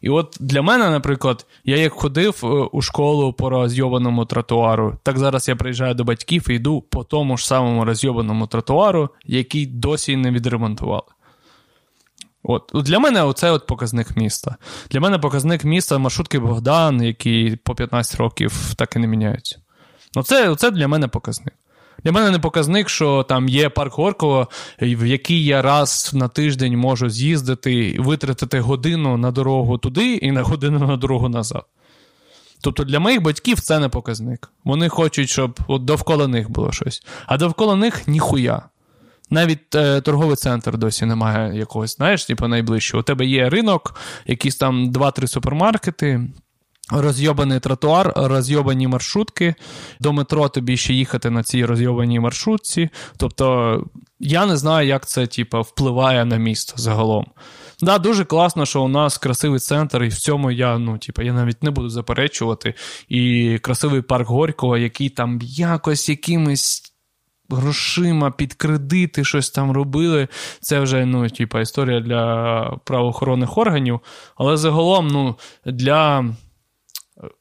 І от для мене, наприклад, я як ходив е, у школу по розйобаному тротуару, так зараз я приїжджаю до батьків і йду по тому ж самому розйобаному тротуару, який досі не відремонтували. От Для мене це от показник міста. Для мене показник міста маршрутки Богдан, які по 15 років так і не міняються. Оце, Оце для мене показник. Для мене не показник, що там є парк Горького, в який я раз на тиждень можу з'їздити, витратити годину на дорогу туди і на годину на дорогу назад. Тобто для моїх батьків це не показник. Вони хочуть, щоб от довкола них було щось. А довкола них ніхуя. Навіть е, торговий центр досі немає якогось, знаєш, типу найближчого. У тебе є ринок, якісь там 2-3 супермаркети. Розйобаний тротуар, розйобані маршрутки. До метро тобі ще їхати на цій розйобаній маршрутці. Тобто, я не знаю, як це типу, впливає на місто загалом. Да, Дуже класно, що у нас красивий центр, і в цьому я ну, типу, я навіть не буду заперечувати. І красивий парк Горького, який там якось якимись. Грошима під кредити щось там робили. Це вже ну, типа, історія для правоохоронних органів. Але загалом ну, для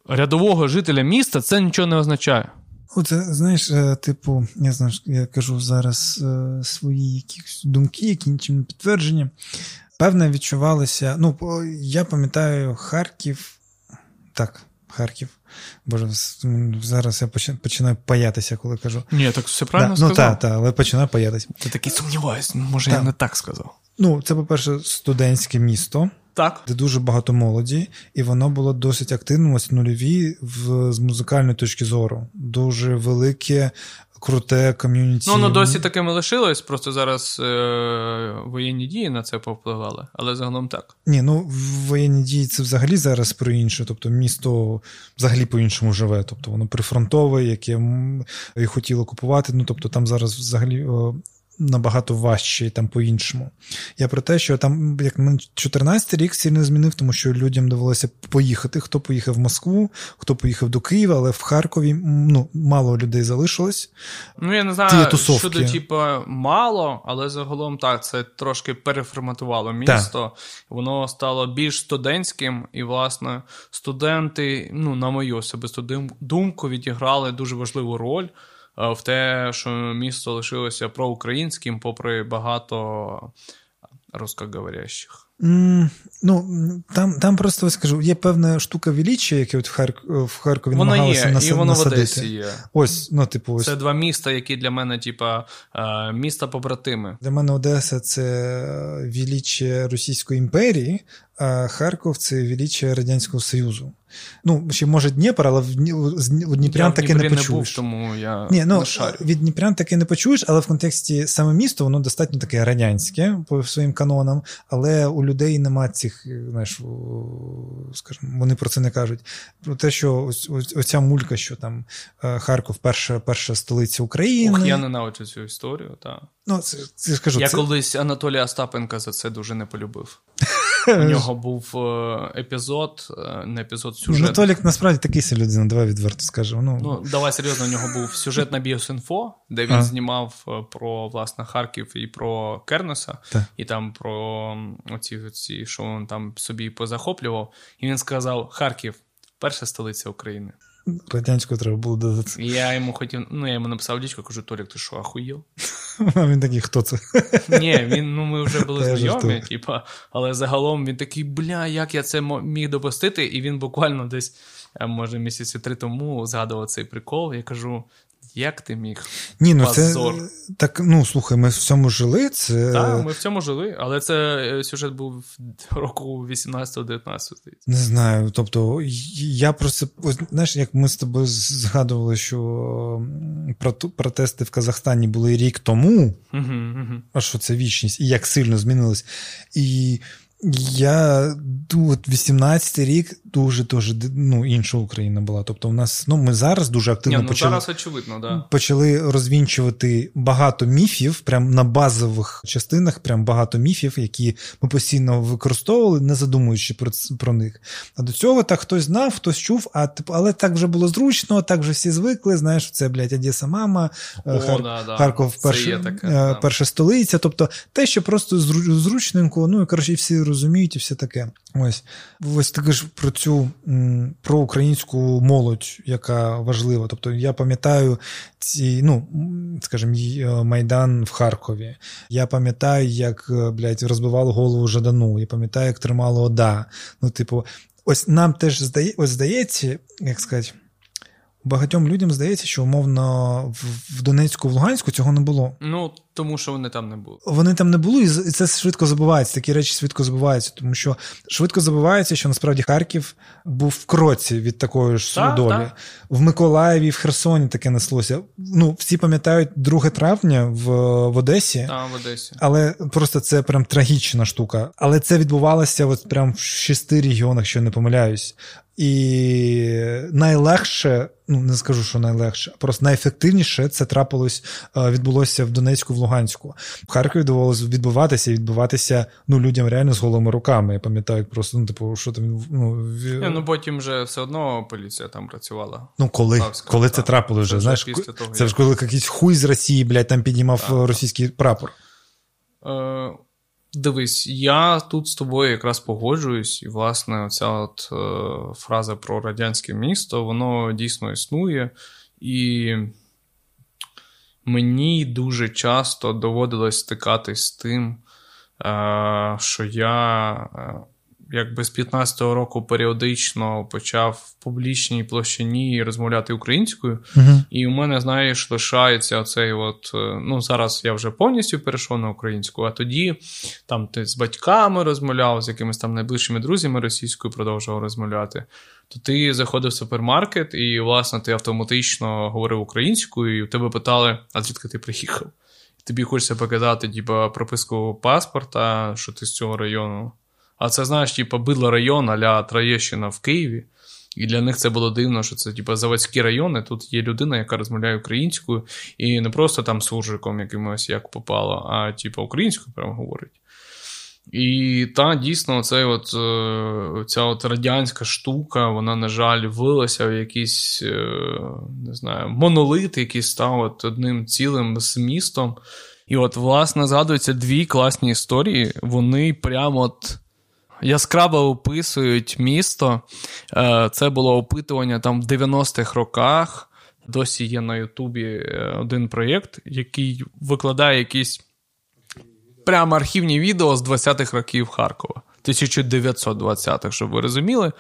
рядового жителя міста це нічого не означає. Оце, знаєш, е, типу, я знаю, я кажу зараз е, свої якісь думки, які нічим не підтверджені. Певне, відчувалося. Ну, я пам'ятаю Харків. Так, Харків. Боже, зараз я починаю паятися, коли кажу. Ні, так все правильно да, ну, сказав. Ну, так, так, але починаю паятися. Ти такий сумніваюся, може, так. я не так сказав. Ну, це, по-перше, студентське місто. Так. Де дуже багато молоді, і воно було досить активним ось нульові в, з музикальної точки зору. Дуже велике, круте ком'юніті. Ну, воно досі таким і лишилось, просто зараз е- воєнні дії на це повпливали, але загалом так. Ні, ну воєнні дії це взагалі зараз про інше. Тобто місто взагалі по-іншому живе. Тобто воно прифронтове, яке і хотіло купувати. Ну тобто там зараз взагалі набагато важче і там по-іншому. Я про те, що там, як 14 рік сильно змінив, тому що людям довелося поїхати. Хто поїхав в Москву, хто поїхав до Києва, але в Харкові ну, мало людей залишилось. Ну, я не знаю, щодо типу, мало, але загалом так, це трошки переформатувало місто. Так. Воно стало більш студентським, і, власне, студенти, ну, на мою особисту думку, відіграли дуже важливу роль. Е, в те, що місто лишилося проукраїнським, попри багато русскоговорящих. Mm, ну, Там там просто скажу, є певна штука величчя, яке от в, Харк... в Харкові воно намагалися є, насадити. І воно в Одесі є. Ось, ну, типу, ось. Це два міста, які для мене, типа, е, міста-побратими. Для мене Одеса це величчя Російської імперії, Харков це величчя Радянського Союзу. Ну, ще може Дніпр, але в Дніпрян таки не почуєш. не був, тому я Ні, ну, не шарю. Від Дніпрян таки не почуєш, але в контексті саме місто, воно достатньо таке радянське по своїм канонам, але у людей нема цих, знаєш, скажімо, вони про це не кажуть. Про те, що ось, ось оця мулька, що там е, Харков, перша перша столиця України. Ох, я ненавиджу цю історію, так. Ну, це, це скажу, Я це... колись Анатолія Остапенка за це дуже не полюбив. У нього був е, епізод, е, не епізод сюжет. Анатолік насправді такий себе людина, давай відверто скажемо. Ну, ну давай серйозно, у нього був сюжет на Біосінфо, де він а. знімав е, про власне Харків і про Кернеса, Та. і там про оці, оці, що він там собі позахоплював. І він сказав: Харків перша столиця України. Радянську треба було додати. Я йому хотів, ну я йому написав дічку, кажу, Толік, ти що, ахуєв? А він такий, хто це? Ні, він, ну ми вже були знайомі, типа, але загалом він такий, бля, як я це міг допустити, і він буквально десь, може, місяці три тому згадував цей прикол. Я кажу: як ти міг? Ні, ну Позор. це так, ну слухай, ми в цьому жили. Це... Так, ми в цьому жили, але це е, сюжет був року 18-19. Не знаю. Тобто, я просто знаєш, як ми з тобою згадували, що протести в Казахстані були рік тому, угу, угу. а що це вічність, і як сильно змінилось. І я от 18-й рік дуже дуже ну, інша Україна була. Тобто, у нас ну ми зараз дуже активно Ні, ну, почали зараз очевидно, да. почали розвінчувати багато міфів, прям на базових частинах, прям багато міфів, які ми постійно використовували, не задумуючи про про них. А до цього так хтось знав, хтось чув, а типу, але так вже було зручно, так вже всі звикли. Знаєш, це блядь, Одеса мама, е, О, Хар... да, да. Харков, перша, таке, е, перша столиця. Тобто те, що просто зручненько, ну і коротше, всі розуміють і все таке. Ось ось таке ж про цю проукраїнську молодь, яка важлива. Тобто я пам'ятаю ці, ну скажімо, е, Майдан в Харкові. Я пам'ятаю, як е, блядь, розбивало голову Жадану. Я пам'ятаю, як тримало ОДА. Ну, типу, ось нам теж здає, ось здається, як сказати. Багатьом людям здається, що умовно в Донецьку, в Луганську цього не було. Ну тому що вони там не були. Вони там не були, і це швидко забувається. Такі речі швидко забуваються, тому що швидко забувається, що насправді Харків був в кроці від такої ж так, долі. Так. В Миколаєві, в Херсоні таке неслося. Ну, всі пам'ятають 2 травня в в Одесі, Так, в Одесі. але просто це прям трагічна штука. Але це відбувалося от прям в шести регіонах, що не помиляюсь. І найлегше, ну не скажу, що найлегше, а просто найефективніше це трапилось, е, відбулося в Донецьку, в Луганську. В Харкові довелося відбуватися і відбуватися ну, людям реально з голими руками. Я пам'ятаю, просто ну, типу, що там ну, в... ну потім вже все одно поліція там працювала. Ну коли Славська, коли це трапилось вже, знаєш, того, це ж коли якийсь хуй з Росії, блядь, там піднімав так, російський прапор. Е, Дивись, я тут з тобою якраз погоджуюсь, і, власне, оця от е, фраза про радянське місто, воно дійсно існує. І мені дуже часто доводилось стикатись з тим, е, що я. Якби з 15-го року періодично почав в публічній площині розмовляти українською, uh-huh. і у мене, знаєш, лишається оцей от. Е, ну, зараз я вже повністю перейшов на українську, а тоді там ти з батьками розмовляв, з якимись там найближчими друзями російською продовжував розмовляти. То ти заходив в супермаркет, і, власне, ти автоматично говорив українською, і в тебе питали, а звідки ти приїхав? Тобі хочеться показати, типу, прописку паспорта, що ти з цього району. А це, знаєш, типу, бидло район аля Троєщина в Києві. І для них це було дивно, що це типу, заводські райони. Тут є людина, яка розмовляє українською, і не просто там суржиком якимось як попало, а типу, українською прямо говорить. І та дійсно, це от, е, ця от радянська штука, вона, на жаль, вилася в якийсь е, не знаю, монолит, який став от одним цілим з містом. І от, власне, згадуються дві класні історії. Вони прямо от яскраво описують місто. Е, це було опитування там в 90-х роках. Досі є на Ютубі один проєкт, який викладає якісь прямо архівні відео з 20-х років Харкова. 1920-х, щоб ви розуміли.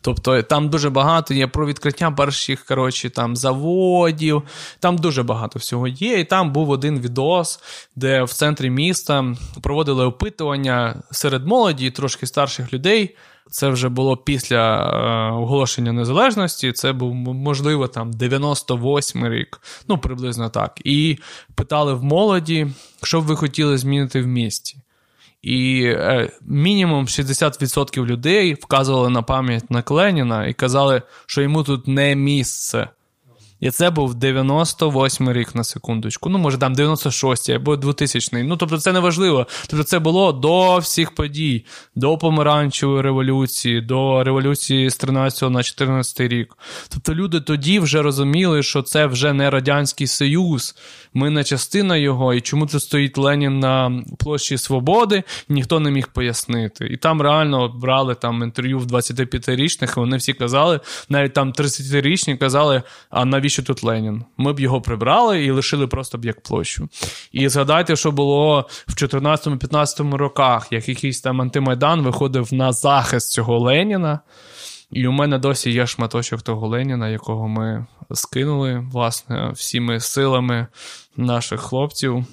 Тобто там дуже багато є про відкриття перших коротше, там заводів, там дуже багато всього є. І там був один відос, де в центрі міста проводили опитування серед молоді трошки старших людей. Це вже було після е, оголошення незалежності. Це був, можливо, там 98 рік, ну приблизно так. І питали в молоді, що б ви хотіли змінити в місті. І е, мінімум 60% людей вказували на пам'ять на Кленіна і казали, що йому тут не місце. І це був 98 рік на секундочку. Ну, може, там 96 або 2000 Ну, тобто, це не важливо. Тобто, це було до всіх подій, до помаранчевої революції, до революції з 13 на 14 рік. Тобто, люди тоді вже розуміли, що це вже не Радянський Союз, ми не частина його, і чому тут стоїть Ленін на площі Свободи, ніхто не міг пояснити. І там реально брали там інтерв'ю в 25-річних, і вони всі казали, навіть там 30-річні казали, а навіщо тут Ленін? Ми б його прибрали і лишили просто б як площу. І згадайте, що було в 14-15 роках, як якийсь там антимайдан виходив на захист цього Леніна. І у мене досі є шматочок того Леніна, якого ми скинули, власне, всіми силами наших хлопців.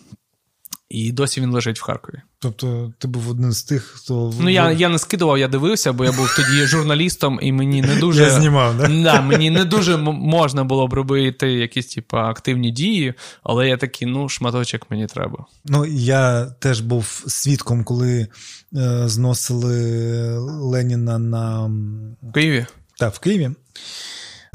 І досі він лежить в Харкові. Тобто ти був один з тих, хто. Ну, я я не скидував, я дивився, бо я був тоді журналістом, і мені не дуже. Я знімав, да? Да, Мені не дуже можна було б робити якісь типу, активні дії, але я такий, ну, шматочок мені треба. Ну, я теж був свідком, коли е, зносили Леніна на В Києві? Так, в Києві.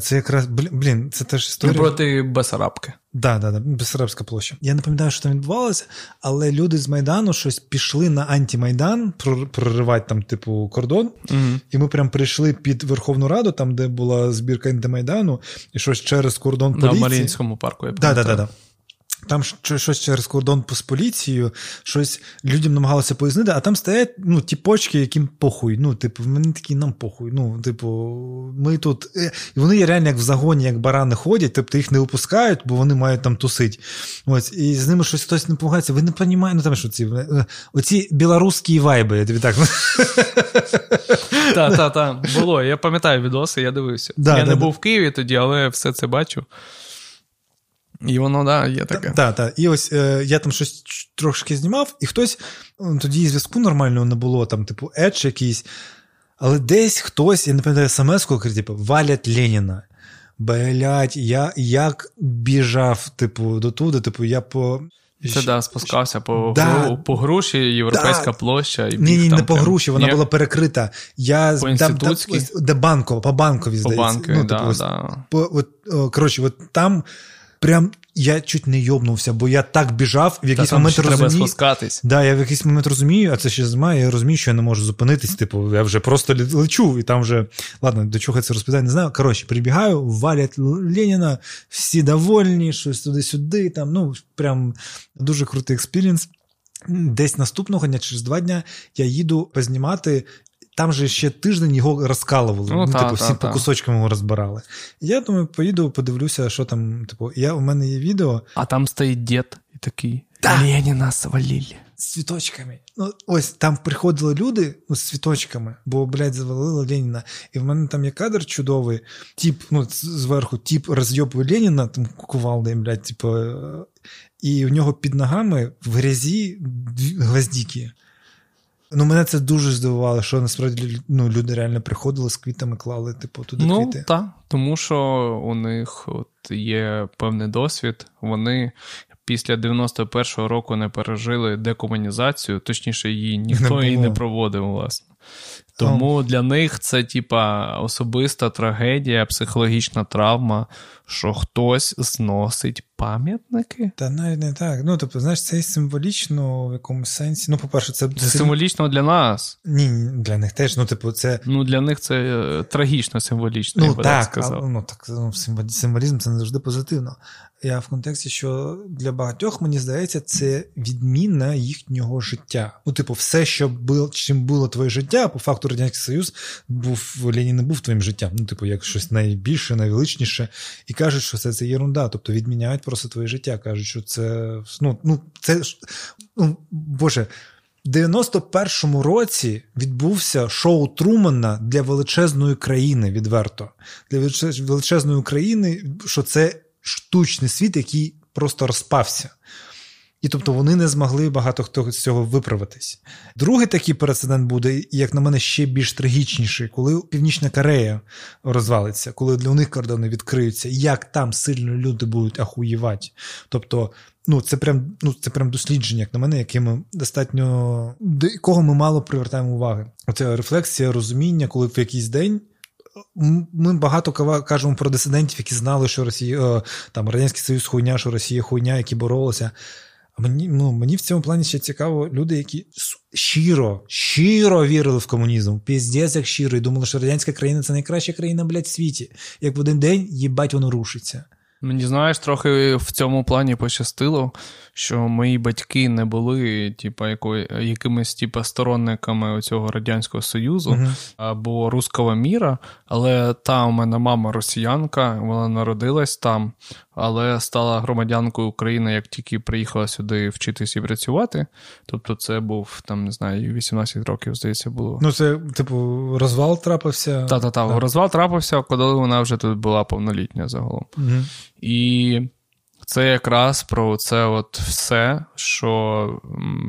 Це якраз блін, це теж історія. Проти Басарабки. Так, да, да, Бесарабська площа. Я не пам'ятаю, що там відбувалося, але люди з Майдану щось пішли на антимайдан, проривати там, типу, кордон. Угу. І ми прям прийшли під Верховну Раду, там, де була збірка антимайдану, і щось через кордон поліції. На Маріїнському парку. я Так, так, так. Там щось через кордон з поліцією, щось людям намагалося пояснити, а там стоять ну, ті почки, яким похуй. Ну, типу, вони такі нам похуй. Ну, типу, ми тут. Е, і вони реально як в загоні, як барани ходять, тобто їх не випускають, бо вони мають там тусить. Ось, І з ними щось хтось не допомагається. Ви не розумієте, ну там що ці е, оці білоруські вайби, я тобі так. Так, так, так. Було. Я пам'ятаю відоси, я дивився. Я не був в Києві тоді, але все це бачу. І воно, да, є таке. Так, так. І ось е, я там щось трошки знімав, і хтось тоді зв'язку нормального не було, там, типу, едж якийсь. Але десь хтось, я не пам'ятаю смс-ку, типу, валять Леніна. Блять, я як біжав, типу, до туди, типу, я по. Це да, спускався по да, по груші, європейська да. площа. І Ні, ні, не по груші, вона ні? була перекрита. Я по там, там, де банково, по банкові, здається. По банкові, ну, типу, да, ось, да. По, от, коротше, от там прям я чуть не йобнувся, бо я так біжав, в якийсь Та, момент розумію. Треба спускатись. Да, я в якийсь момент розумію, а це ще зима, я розумію, що я не можу зупинитись. Типу, я вже просто лечу, і там вже ладно, до чого я це розповідаю, не знаю. Коротше, прибігаю, валять Леніна, всі довольні, щось туди-сюди. Там, ну, прям дуже крутий experience. Десь наступного дня, через два дня, я їду познімати там же ще тиждень його розкалували. Ну, ну та, типу, всі та, по кусочкам його розбирали. я думаю, поїду, подивлюся, що там. Типу, я, у мене є відео. А там стоїть дід і такий. Да. Леніна свалили. З цвіточками. Ну, ось там приходили люди ну, з цвіточками, бо, блядь, завалили Леніна. І в мене там є кадр чудовий, тип, ну, зверху, тип розйобує Леніна, там кувалдою, блядь, типу, і в нього під ногами в грязі гвоздіки. Ну, мене це дуже здивувало, що насправді ну, люди реально приходили з квітами, клали, типу, туди ну, квіти. Ну, так, тому що у них от є певний досвід. Вони після 91-го року не пережили декомунізацію, точніше, її ніхто не і не проводив, власне. Тому oh. для них це, типа, особиста трагедія, психологічна травма, що хтось зносить пам'ятники. Та навіть не так. Ну, тобто, знаєш, це символічно в якомусь сенсі. Ну, по-перше, це Це символічно для нас. Ні, для них теж. Ну, типу, це. Ну, для них це е, трагічно символічно. Ну, я би так, так сказав. А, ну, так, ну, символізм це не завжди позитивно. Я в контексті, що для багатьох, мені здається, це відміна їхнього життя. Ну, типу, все, що було, чим було твоє життя, по факту Радянський Союз був Ленін не був твоїм життям. Ну, типу, як щось найбільше, найвеличніше, і кажуть, що це це єрунда. Тобто відміняють просто твоє життя. Кажуть, що це ну, ну це ну, Боже. В 91-му році відбувся шоу Трумана для величезної країни відверто. Для величезної країни, що це штучний світ, який просто розпався. І тобто вони не змогли багато хто з цього виправитись. Другий такий прецедент буде, як на мене, ще більш трагічніший, коли Північна Корея розвалиться, коли для них кордони відкриються, як там сильно люди будуть ахуєвати. Тобто, ну це прям ну це прям дослідження, як на мене, яке ми достатньо до якого ми мало привертаємо уваги. Оця рефлексія, розуміння, коли в якийсь день ми багато кажемо про дисидентів, які знали, що Росія е, там Радянський Союз хуйня, що Росія хуйня, які боролися. Мені ну, мені в цьому плані ще цікаво люди, які щиро, щиро вірили в комунізм, піздець як щиро, і думали, що радянська країна це найкраща країна, блядь, в світі. Як в один день, їбать, воно рушиться. Мені знаєш, трохи в цьому плані пощастило, що мої батьки не були, типу, якимись типу, сторонниками цього радянського союзу uh-huh. або руского міра. Але та у мене мама росіянка, вона народилась там, але стала громадянкою України, як тільки приїхала сюди вчитися і працювати. Тобто, це був там, не знаю, 18 років, здається, було. Ну, це, типу, розвал трапився. Та-та-та, розвал трапився, коли вона вже тут була повнолітня загалом. Uh-huh. І це якраз про це от все, що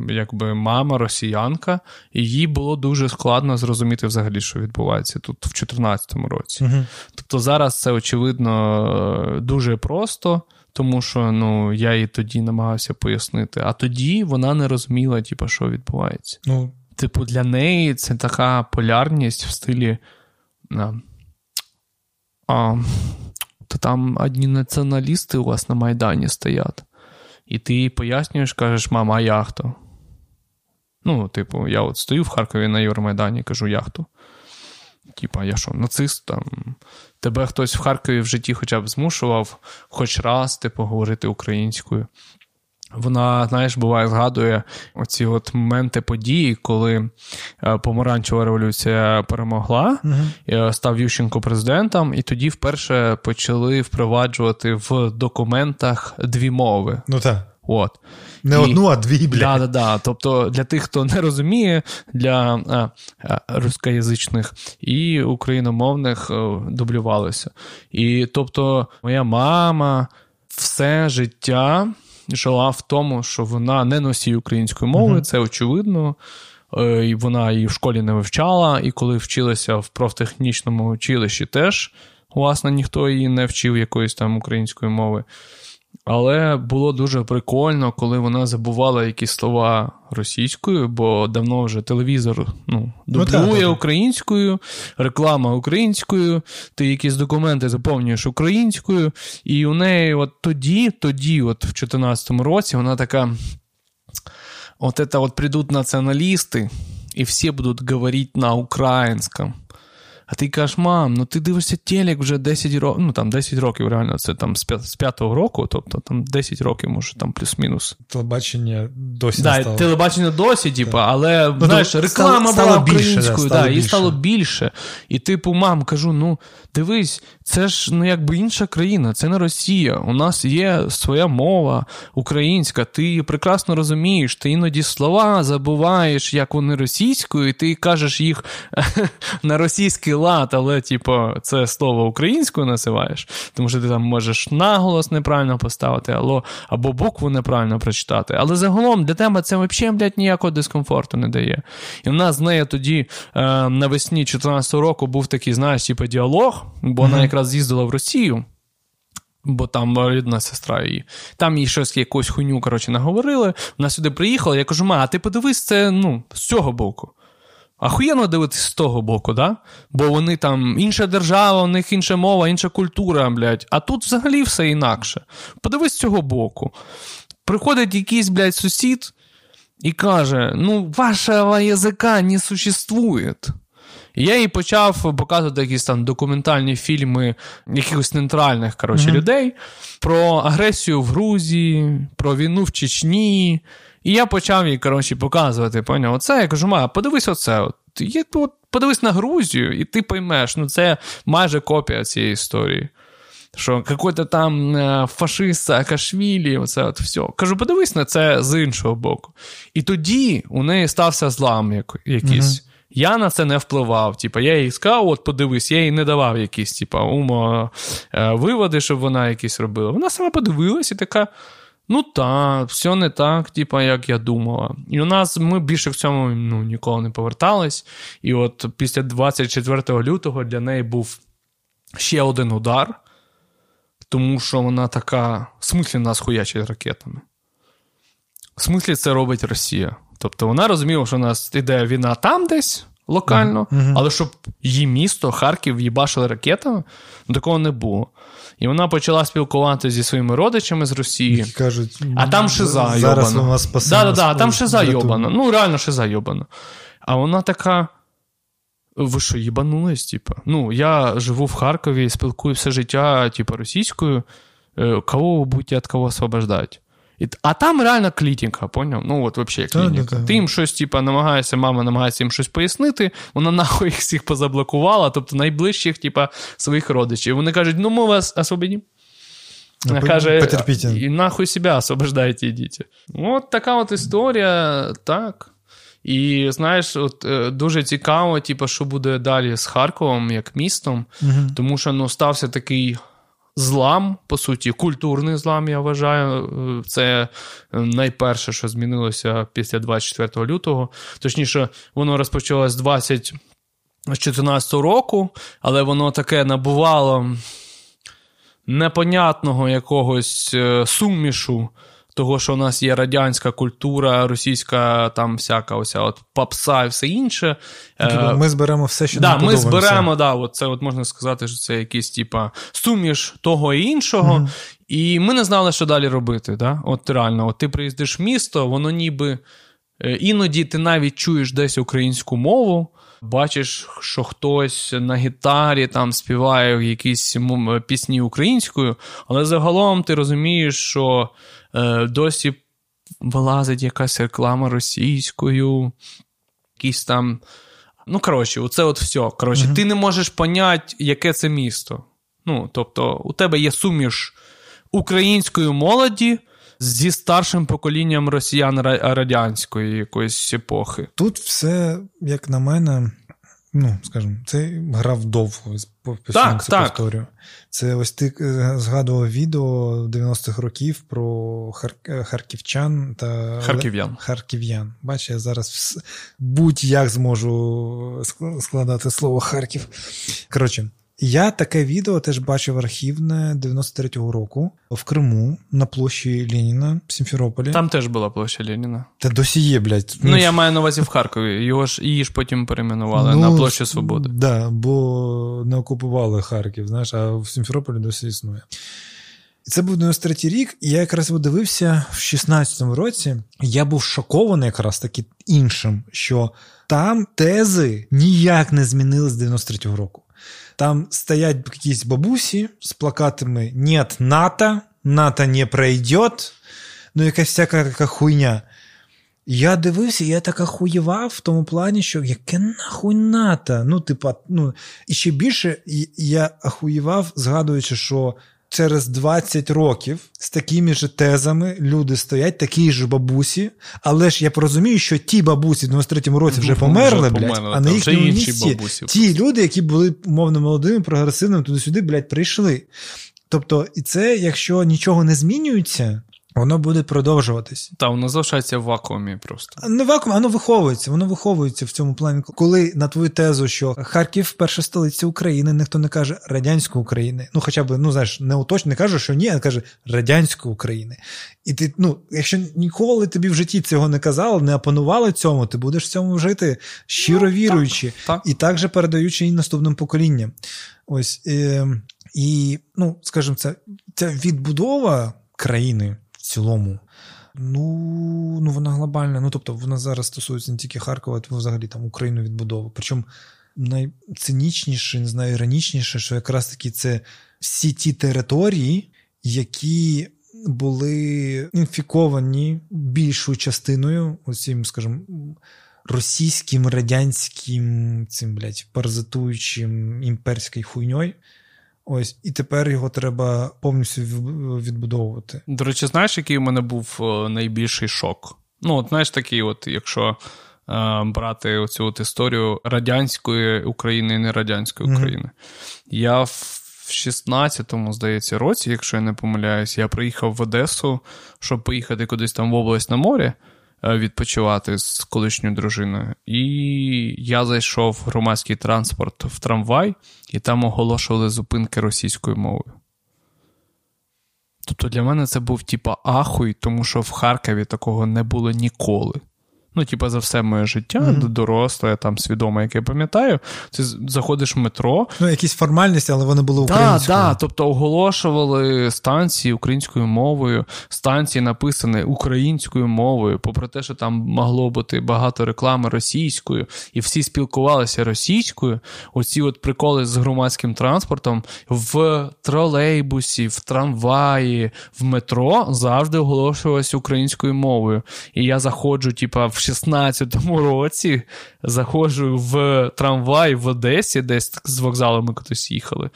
якби мама росіянка, і їй було дуже складно зрозуміти взагалі, що відбувається тут в 2014 році. Угу. Тобто зараз це очевидно дуже просто. Тому що ну, я їй тоді намагався пояснити, а тоді вона не розуміла, типу, що відбувається. Ну, Типу, для неї це така полярність в стилі. А, а, то там одні націоналісти у вас на Майдані стоять. І ти їй пояснюєш, кажеш, мама, а я хто? Ну, типу, я от стою в Харкові на Євромайдані кажу, я хто? Типа, я що, нацист там? Тебе хтось в Харкові в житті хоча б змушував хоч раз, типу, говорити українською. Вона, знаєш, буває, згадує оці от моменти події, коли е, помаранчева революція перемогла, uh став Ющенко президентом, і тоді вперше почали впроваджувати в документах дві мови. Ну так. От. Не і, одну, а дві, бля. Да, да, да. Тобто для тих, хто не розуміє, для а, а, рускоязичних і україномовних дублювалося. І тобто, моя мама все життя жила в тому, що вона не носій української мови, uh-huh. це очевидно. Е, і Вона її в школі не вивчала, і коли вчилася в профтехнічному училищі, теж, власне, ніхто її не вчив якоїсь там української мови. Але було дуже прикольно, коли вона забувала якісь слова російською, бо давно вже телевізор ну, ну дублює українською, реклама українською, ти якісь документи заповнюєш українською, і у неї от тоді, тоді, от в 2014 році, вона така: от это от прийдуть націоналісти, і всі будуть говорити на українському. А ти кажеш, мам, ну ти дивишся телек вже 10 років, ну там 10 років, реально, це там з 5-го року, тобто там 10 років, може, там плюс-мінус. Телебачення досі да, стало. телебачення досі, типу, але ну, знаєш, реклама стало, була українською, да, да, і стало більше. І типу, мам, кажу, ну дивись, це ж ну якби інша країна, це не Росія. У нас є своя мова українська, ти прекрасно розумієш, ти іноді слова забуваєш, як вони російською, і ти кажеш їх на російський лад, але, типу, це слово українською називаєш, тому що ти там можеш наголос неправильно поставити, або, або букву неправильно прочитати. Але загалом для тебе це взагалі, блядь, ніякого дискомфорту не дає. І в нас з нею тоді е, навесні 2014 року був такий, знаєш, типу, діалог, бо вона якраз з'їздила в Росію. Бо там рідна сестра її. Там їй щось якусь хуйню коротше, наговорили. Вона сюди приїхала, я кажу, ма, а ти подивись, це ну, з цього боку. Ахуєнно дивитися з того боку, да? бо вони там інша держава, у них інша мова, інша культура, блядь. А тут взагалі все інакше. Подивись з цього боку. Приходить якийсь, блядь, сусід і каже: ну, вашого язика не существує. І я їй почав показувати якісь там документальні фільми якихось нейтральних коротше, mm-hmm. людей про агресію в Грузії, про війну в Чечні. І я почав їй коротше, показувати. поняв, Оце я кажу, ма, подивись оце. От. Є, от, Подивись на Грузію, і ти поймеш, ну це майже копія цієї історії. Що какой-то там е, фашист Саакашвілі, оце от все. Кажу, подивись на це з іншого боку. І тоді у неї стався злам якийсь. Mm-hmm. Я на це не впливав. Типа, я їй сказав, от подивись, я їй не давав якісь, типа, умо е, виводи, щоб вона якісь робила. Вона сама подивилась і така. Ну так, все не так, типа, як я думала. І у нас ми більше в цьому ну, ніколи не повертались. І от після 24 лютого для неї був ще один удар, тому що вона така, в смислі нас хуячить ракетами. В смислі це робить Росія. Тобто вона розуміла, що у нас іде війна там десь локально, uh-huh. але щоб її місто, Харків, їбашили ракетами, ну, такого не було. І вона почала спілкуватися зі своїми родичами з Росії. Які кажуть, а там шиза зараз йобана. Вас да, да, да, а там шиза йобана. Ну, реально шиза йобана. А вона така. Ви що, їбанулись? Типа? Ну, я живу в Харкові, спілкую все життя, типу, російською. Е, кого ви будете від кого освобождати? А там реально клітінка, поняв? Ну, от взагалі клітінка. Ти їм щось, типу, намагаєшся, мама намагається їм щось пояснити, вона нахуй їх всіх позаблокувала, тобто найближчих, типу, своїх родичів. Вони кажуть, ну ми вас освободимо. Вона ну, каже, і нахуй себе освобождайте, йдіть. От така от історія, так. І знаєш, от е, дуже цікаво, типу, що буде далі з Харковом як містом, угу. тому що ну, стався такий злам, по суті, культурний злам, я вважаю. Е, це найперше, що змінилося після 24 лютого. Точніше, воно розпочалось з 20. З 14 року, але воно таке набувало непонятного якогось е, сумішу того, що у нас є радянська культура, російська там всяка ося от попса і все інше. Е, ми зберемо все, що да, Ми зберемо, да, от це от можна сказати, що це якийсь типа суміш того і іншого. Mm-hmm. І ми не знали, що далі робити. Да? От реально, от ти приїздиш в місто, воно ніби е, іноді ти навіть чуєш десь українську мову. Бачиш, що хтось на гітарі там співає якісь пісні українською, але загалом ти розумієш, що е, досі вилазить якась реклама російською, якісь там. Ну, коротше, оце от все. Коротше, mm-hmm. ти не можеш поняти, яке це місто. Ну, тобто, у тебе є суміш української молоді. Зі старшим поколінням росіян радянської якоїсь епохи. Тут все, як на мене, Ну, скажімо, це грав довго, це так. повторюю. Це ось ти е, згадував відео 90-х років про хар... Е, харківчан та харків'ян. Харків'ян. Бач, я зараз будь-як зможу складати слово Харків. Коротше, я таке відео теж бачив архівне 93-го року в Криму на площі Леніна в Сімферополі. Там теж була площа Леніна. Та досі є, блядь. Ну, я маю на увазі в Харкові. Його ж її ж потім перейменували ну, на площу Свободи. Так, да, бо не окупували Харків, знаєш, а в Сімферополі досі існує. І це був 93-й рік, і я якраз дивився в 16-му році. Я був шокований якраз таки іншим, що там тези ніяк не змінились з 93-го року. Там стоять якісь бабусі з плакатами «Нет НАТО, НАТО не пройдет», ну якась всяка така хуйня. Я дивився, я так ахуєвав в тому плані, що яке нахуй НАТО? Ну, типа, ну, і ще більше я ахуєвав, згадуючи, що через 20 років з такими ж тезами люди стоять, такі ж бабусі, але ж я порозумію, що ті бабусі в 93-му році вже померли, вже блядь, а на їхньому місці ті люди, які були умовно молодими, прогресивними, туди-сюди, блядь, прийшли. Тобто, і це, якщо нічого не змінюється, Воно буде продовжуватись. Та воно залишається в вакуумі просто. Не вакуум, воно виховується. Воно виховується в цьому плані. Коли на твою тезу, що Харків перша столиця України, ніхто не каже радянської України. Ну, хоча б, ну знаєш, не уточно, не каже, що ні, а каже радянської України. І ти, ну, якщо ніколи тобі в житті цього не казали, не опанували цьому, ти будеш в цьому жити щиро ну, віруючи, так, так. і також передаючи і наступним поколінням. Ось і, і ну, скажімо, це ця відбудова країни в цілому. Ну, ну вона глобальна. Ну, тобто, вона зараз стосується не тільки Харкова, а взагалі там Україну відбудови. Причому найцинічніше, не знаю, іронічніше, що якраз таки це всі ті території, які були інфіковані більшою частиною, оцім, скажімо, російським, радянським, цим, блядь, паразитуючим імперською хуйньою. Ось, і тепер його треба повністю відбудовувати. До речі, знаєш, який у мене був е, найбільший шок? Ну, от знаєш, такий, от, якщо е, брати оцю от історію радянської України і не радянської України. Mm-hmm. Я в 16-му, здається, році, якщо я не помиляюсь, я приїхав в Одесу, щоб поїхати кудись там в область на морі. Е, відпочивати з колишньою дружиною. І я зайшов в громадський транспорт в трамвай, і там оголошували зупинки російською мовою. Тобто для мене це був типа ахуй, тому що в Харкові такого не було ніколи. Ну, типа, за все моє життя, mm-hmm. доросле, там свідоме, яке я пам'ятаю, ти заходиш в метро. Ну, якісь формальності, але вони були українською. Так, да, тобто оголошували станції українською мовою, станції написані українською мовою, попри те, що там могло бути багато реклами російською, і всі спілкувалися російською. Оці от приколи з громадським транспортом в тролейбусі, в трамваї, в метро завжди оголошувалося українською мовою. І я заходжу, типа, в 16-му році заходжу в трамвай в Одесі, десь з вокзалу ми кудись їхали.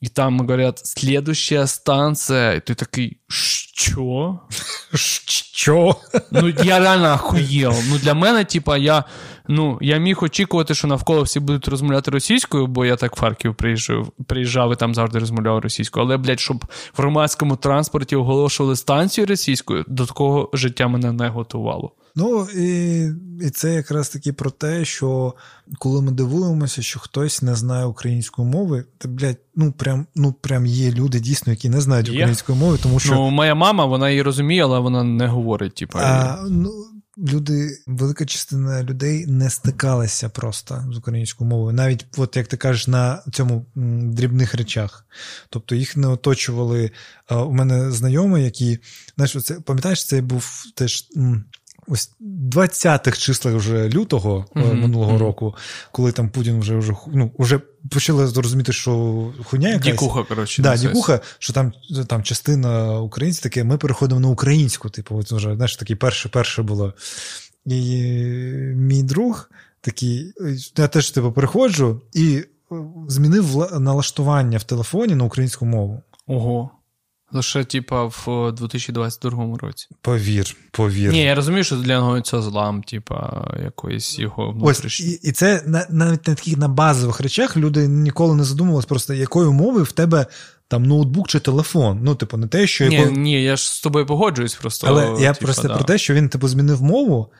І там говорять, слідуща станція, і ти такий, що? Що? Ну, я реально охуєв. Ну, для мене, типа, я ну, я міг очікувати, що навколо всі будуть розмовляти російською, бо я так в Харків приїжджав, приїжджав і там завжди розмовляв російською. Але, блядь, щоб в громадському транспорті оголошували станцію російською, до такого життя мене не готувало. Ну і і це якраз таки про те, що коли ми дивуємося, що хтось не знає української мови, то блядь, ну прям ну прям є люди дійсно, які не знають української мови, тому що Ну, моя мама вона її розуміє, але вона не говорить. Типу, а, ну, люди, велика частина людей не стикалася просто з українською мовою, навіть от як ти кажеш, на цьому дрібних речах. Тобто їх не оточували. У мене знайомий, які знаєш, це пам'ятаєш, це був теж ось 20-х числах вже лютого mm-hmm. минулого mm-hmm. року, коли там Путін вже вже ну, вже почали зрозуміти, що хуйня якась. Дікуха, коротше. Да, дікуха, що там там частина українців таке, ми переходимо на українську, типу, от вже, знаєш, таке перше перше було. І мій друг такий, я теж типу, переходжу і змінив налаштування в телефоні на українську мову. Ого. Лише, типа, в 2022 році. Повір, повір. Ні, я розумію, що для нього це злам, типа, якоїсь його внутрішньої. Ось, І і це навіть на таких на базових речах люди ніколи не задумувалися, просто якою мовою в тебе там ноутбук чи телефон. Ну, типу, не те, що. Ні, якою... ні, я ж з тобою погоджуюсь просто. Але я типа, просто да. про те, що він типу змінив мову.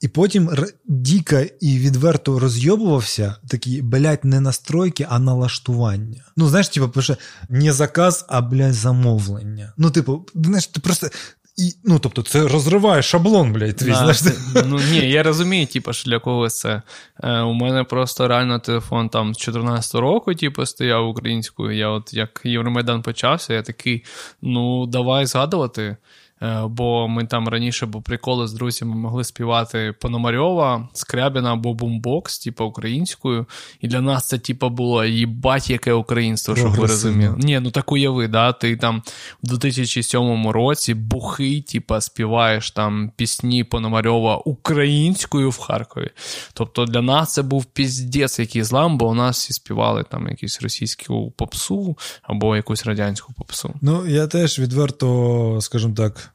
І потім Діка і відверто розйобувався, такі, блядь, не настройки, а налаштування. Ну, знаєш, типу, пише не заказ, а блядь, замовлення. Ну, типу, знаєш, ти просто. І, Ну, тобто, це розриває шаблон, блядь, твій, да, знаєш. Це, ну, ні, я розумію, типу, що для когось це. Е, У мене просто реально телефон там з 14 року, типу, стояв українською. Я от як Євромайдан почався, я такий, ну, давай згадувати. Е, бо ми там раніше бо приколи з друзями могли співати Пономарьова, Скрябіна або бумбокс, типу українською. І для нас це типу, було їбать, яке українство, щоб ви розуміли. Ні, ну так уяви, да, ти там в 2007 році бухий, типу, співаєш там пісні Пономарьова українською в Харкові. Тобто для нас це був піздець, який злам, бо у нас всі співали там якусь російську попсу або якусь радянську попсу. Ну, я теж відверто, скажімо так.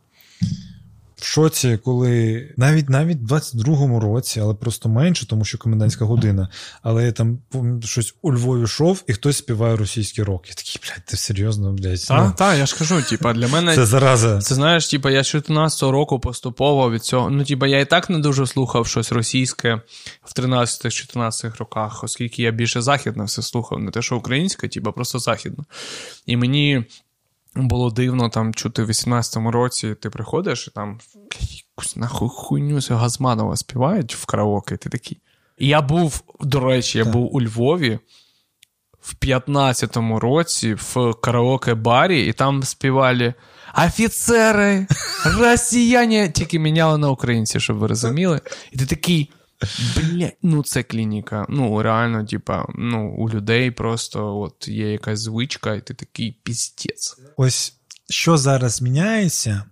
В шоці, коли навіть навіть в 22-му році, але просто менше, тому що комендантська година. Але я там щось у Львові йшов, і хтось співає російський рок. Я такий, блядь, ти серйозно, блядь. Так, ну, так, я ж кажу, типа, для мене. Це зараза. Це знаєш, типа, я 14-го року поступово від цього. Ну, типа, я і так не дуже слухав щось російське в 13-14 роках, оскільки я більше західне все слухав, не те, що українське, типа, просто західне. І мені було дивно там чути в 18-му році, ти приходиш і там якусь нахуй хуйню Газманова співають в караоке, ти такий. Я був, до речі, я так. був у Львові в 15-му році в караоке-барі, і там співали офіцери, росіяни, тільки міняли на українці, щоб ви розуміли. І ти такий. Блять, ну це клініка. Ну, реально, типа, ну, у людей просто от є якась звичка, і ти такий піздець. Ось що зараз міняється,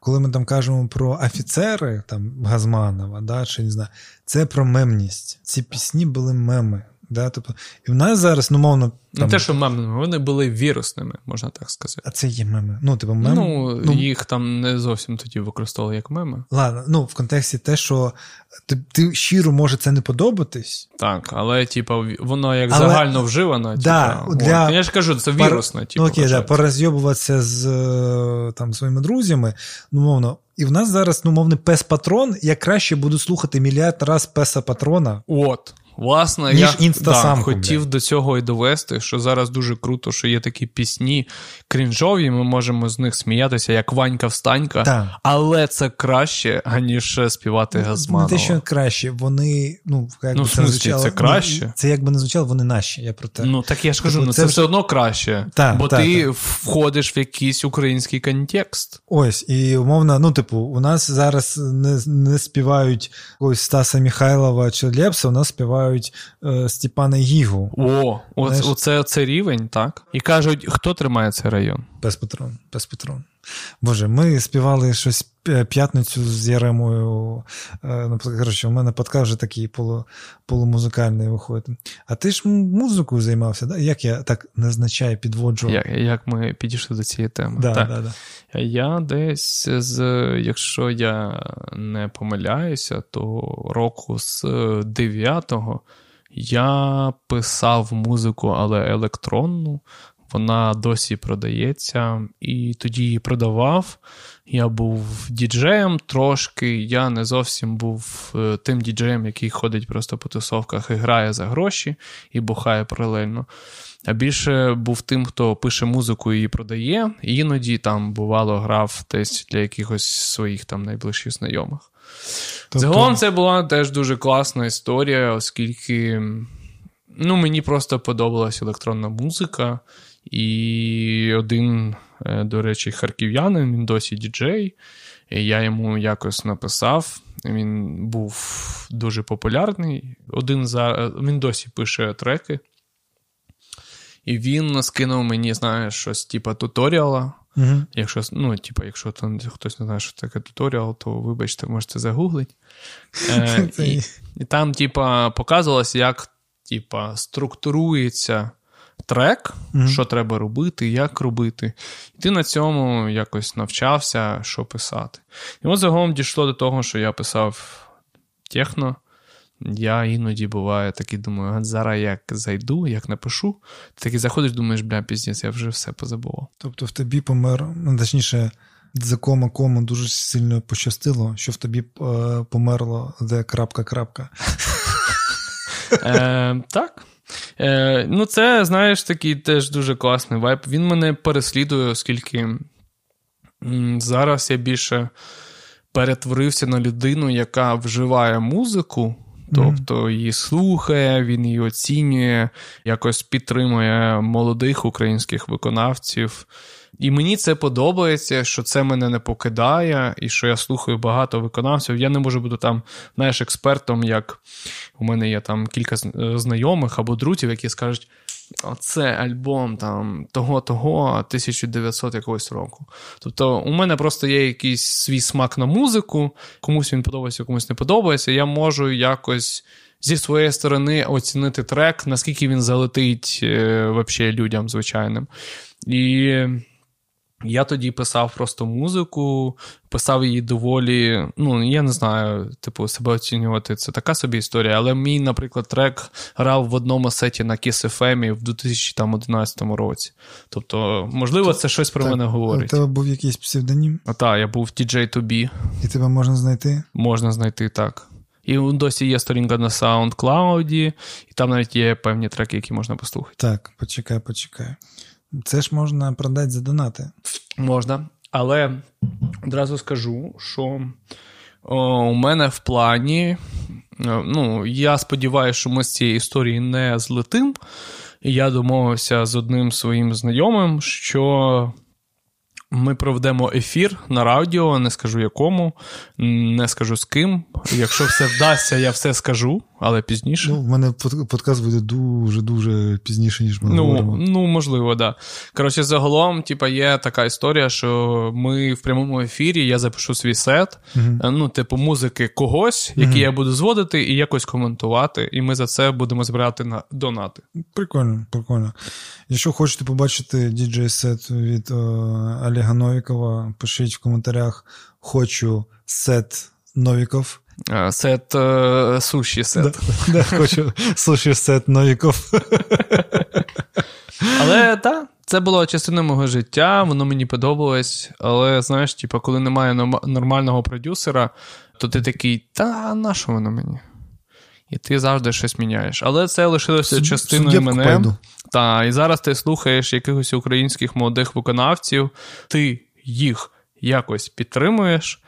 коли ми там кажемо про офіцери, там Газманова, да, чи не знаю, це про мемність. Ці пісні були меми. Да? Тобто, І в нас зараз, ну, мовно. Там... Не те, що мемними, вони були вірусними, можна так сказати. А це є меми. Ну, типу, мем... ну, ну їх там не зовсім тоді використовували як меми. Ладно, ну в контексті те, що ти, ти щиро може це не подобатись. Так, але, типу, воно як але... загально вживано. Да, типу, для... Я ж кажу, це вірусне. Пар... Типу, ну, окей, да, порозйобуватися з е, там, своїми друзями, ну, мовно. І в нас зараз, ну, мовний пес-патрон, я краще буду слухати мільярд раз песа патрона. От. Власне, Ніж я да, хотів до цього і довести, що зараз дуже круто, що є такі пісні крінжові, ми можемо з них сміятися, як Ванька Встанька, да. але це краще, аніж співати ну, Газманова. Не те, що краще, вони, ну, як ну, би це звучало, це краще. Це як би не звучало, вони наші. Я про те. Ну, так я ж кажу, ну це, це все одно краще, та, бо та, ти та. входиш в якийсь український контекст. Ось, і умовно, ну, типу, у нас зараз не не співають ось Стаса Михайлова чи Лепса, у нас співають співають е, Степана Гігу. О, Знаєш? оце, це рівень, так? І кажуть, хто тримає цей район? Без патрон, без патрон. Боже, ми співали щось п'ятницю з Яремою. Е, ну, коротше, у мене подкаст вже такий полу, полумузикальний виходить. А ти ж музикою займався, да? як я так незначай підводжу? Як як ми підійшли до цієї теми? Да, так. Да, да. Я десь, з, якщо я не помиляюся, то року з 9-го я писав музику, але електронну. Вона досі продається, і тоді її продавав. Я був діджеєм трошки. Я не зовсім був е, тим діджеєм, який ходить просто по тусовках і грає за гроші і бухає паралельно. А більше був тим, хто пише музику і її продає. І іноді там, бувало, грав десь для якихось своїх там найближчих знайомих. Тобто... Загалом це була теж дуже класна історія, оскільки ну, мені просто подобалась електронна музика. І один, е, до речі, харків'янин, він досі діджей. Я йому якось написав. Він був дуже популярний. Один за... Він досі пише треки. І він скинув мені, знаєш, щось типу туторіала. uh Якщо ну, типу, якщо то, хтось не знає, що таке туторіал, то вибачте, можете загуглити. Е, і, і там, типа, показувалось, як типа, структурується трек, mm-hmm. що треба робити, як робити. І ти на цьому якось навчався, що писати. І от загалом дійшло до того, що я писав техно. Я іноді буває такий думаю, зараз як зайду, як напишу, ти такий заходиш, думаєш, бля, піздець, я вже все позабував. Тобто в тобі помер, ну, точніше, за кома кому дуже сильно пощастило, що в тобі е, померло де крапка крапка. Е, так. Е, Ну, це, знаєш, такий теж дуже класний вайб. Він мене переслідує, оскільки зараз я більше перетворився на людину, яка вживає музику. Тобто її слухає, він її оцінює, якось підтримує молодих українських виконавців. І мені це подобається, що це мене не покидає, і що я слухаю багато виконавців. Я не можу бути там, знаєш, експертом, як у мене є там кілька е, знайомих або друзів, які скажуть. Оце альбом там того-того 1900 якогось року. Тобто, у мене просто є якийсь свій смак на музику, комусь він подобається, комусь не подобається. Я можу якось зі своєї сторони оцінити трек, наскільки він залетить е, вообще людям звичайним. І Я тоді писав просто музику, писав її доволі. Ну, я не знаю, типу, себе оцінювати. Це така собі історія. Але мій, наприклад, трек грав в одному сеті на Kiss FM в 2011 році. Тобто, можливо, це щось про так, мене говорить. У тебе був якийсь псевдонім? А так, я був DJ 2B. І тебе можна знайти? Можна знайти так. І досі є сторінка на SoundCloud, і там навіть є певні треки, які можна послухати. Так, почекай, почекай. Це ж можна продати за донати. Можна. Але одразу скажу, що о, у мене в плані. Ну, я сподіваюся, що ми з цієї історії не злетим. Я домовився з одним своїм знайомим, що ми проведемо ефір на радіо, не скажу якому, не скажу з ким. Якщо все вдасться, я все скажу, але пізніше. Ну, в мене подкаст буде дуже-дуже пізніше, ніж ми ну, говоримо. Ну, можливо, так. Да. Коротше, загалом, типа, є така історія, що ми в прямому ефірі я запишу свій сет, uh ну, типу, музики когось, який uh я буду зводити і якось коментувати, і ми за це будемо збирати на донати. Прикольно, прикольно. Якщо хочете побачити діджей-сет від о, Олега Новікова, пишіть в коментарях хочу сет Новіков. Сет е, суші сет. Да, да, Хочу суші сет Новіков. Але так, це було частиною мого життя, воно мені подобалось. Але знаєш, типу, коли немає нормального продюсера, то ти такий, та на що воно мені? І ти завжди щось міняєш. Але це лишилося Суд, частиною мене. Пойду. Та, і зараз ти слухаєш якихось українських молодих виконавців, ти їх якось підтримуєш.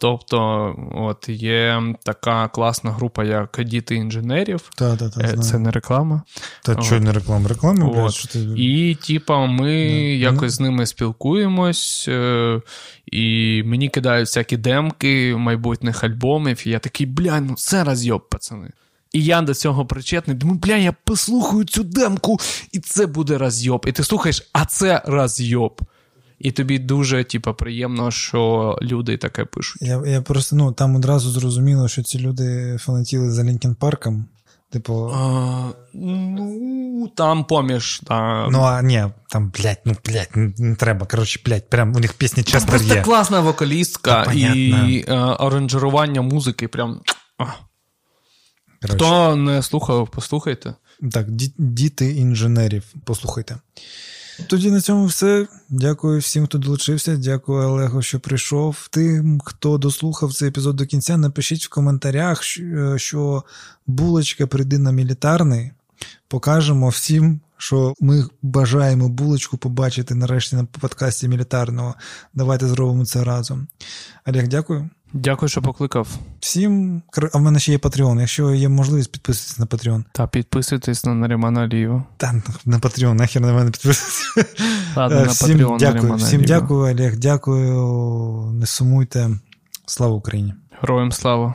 Тобто, от є така класна група, як діти інженерів. Та, та, та, Це не реклама. Та що не реклама? Реклама, блядь, що ти... І, типа, ми yeah. якось з ними спілкуємось, е, і мені кидають всякі демки майбутніх альбомів. І я такий, бля, ну це розйоб, пацани. І я до цього причетний. Думаю, бля, я послухаю цю демку, і це буде розйоб. І ти слухаєш, а це розйоб. І тобі дуже, типу, приємно, що люди таке пишуть. Я я просто ну там одразу зрозуміло, що ці люди фанатіли за Лінкен Парком. Типу. А, ну, там поміж. Та... Ну, а ні, там, блядь, ну, блядь, не треба. Коротше, блядь, прям у них пісні часто є. Просто класна вокалістка Та, і а, аранжирування музики прям. Короче. Хто не слухав, послухайте. Так, діти інженерів, послухайте. Тоді на цьому все. Дякую всім, хто долучився. Дякую, Олегу, що прийшов. Тим, хто дослухав цей епізод до кінця, напишіть в коментарях, що булочка прийде на мілітарний. Покажемо всім, що ми бажаємо булочку побачити нарешті на подкасті мілітарного. Давайте зробимо це разом. Олег, дякую. Дякую, що покликав. Всім. А в мене ще є Patreon. Якщо є можливість, підписуйтесь на Patreon. Та підписуйтесь на Нарімана Алієва. Та на Patreon, нахер на мене підписуйтесь. Ладно, на всім Patreon дякую, Всім дякую, Олег. Дякую. Не сумуйте. Слава Україні. Героям слава.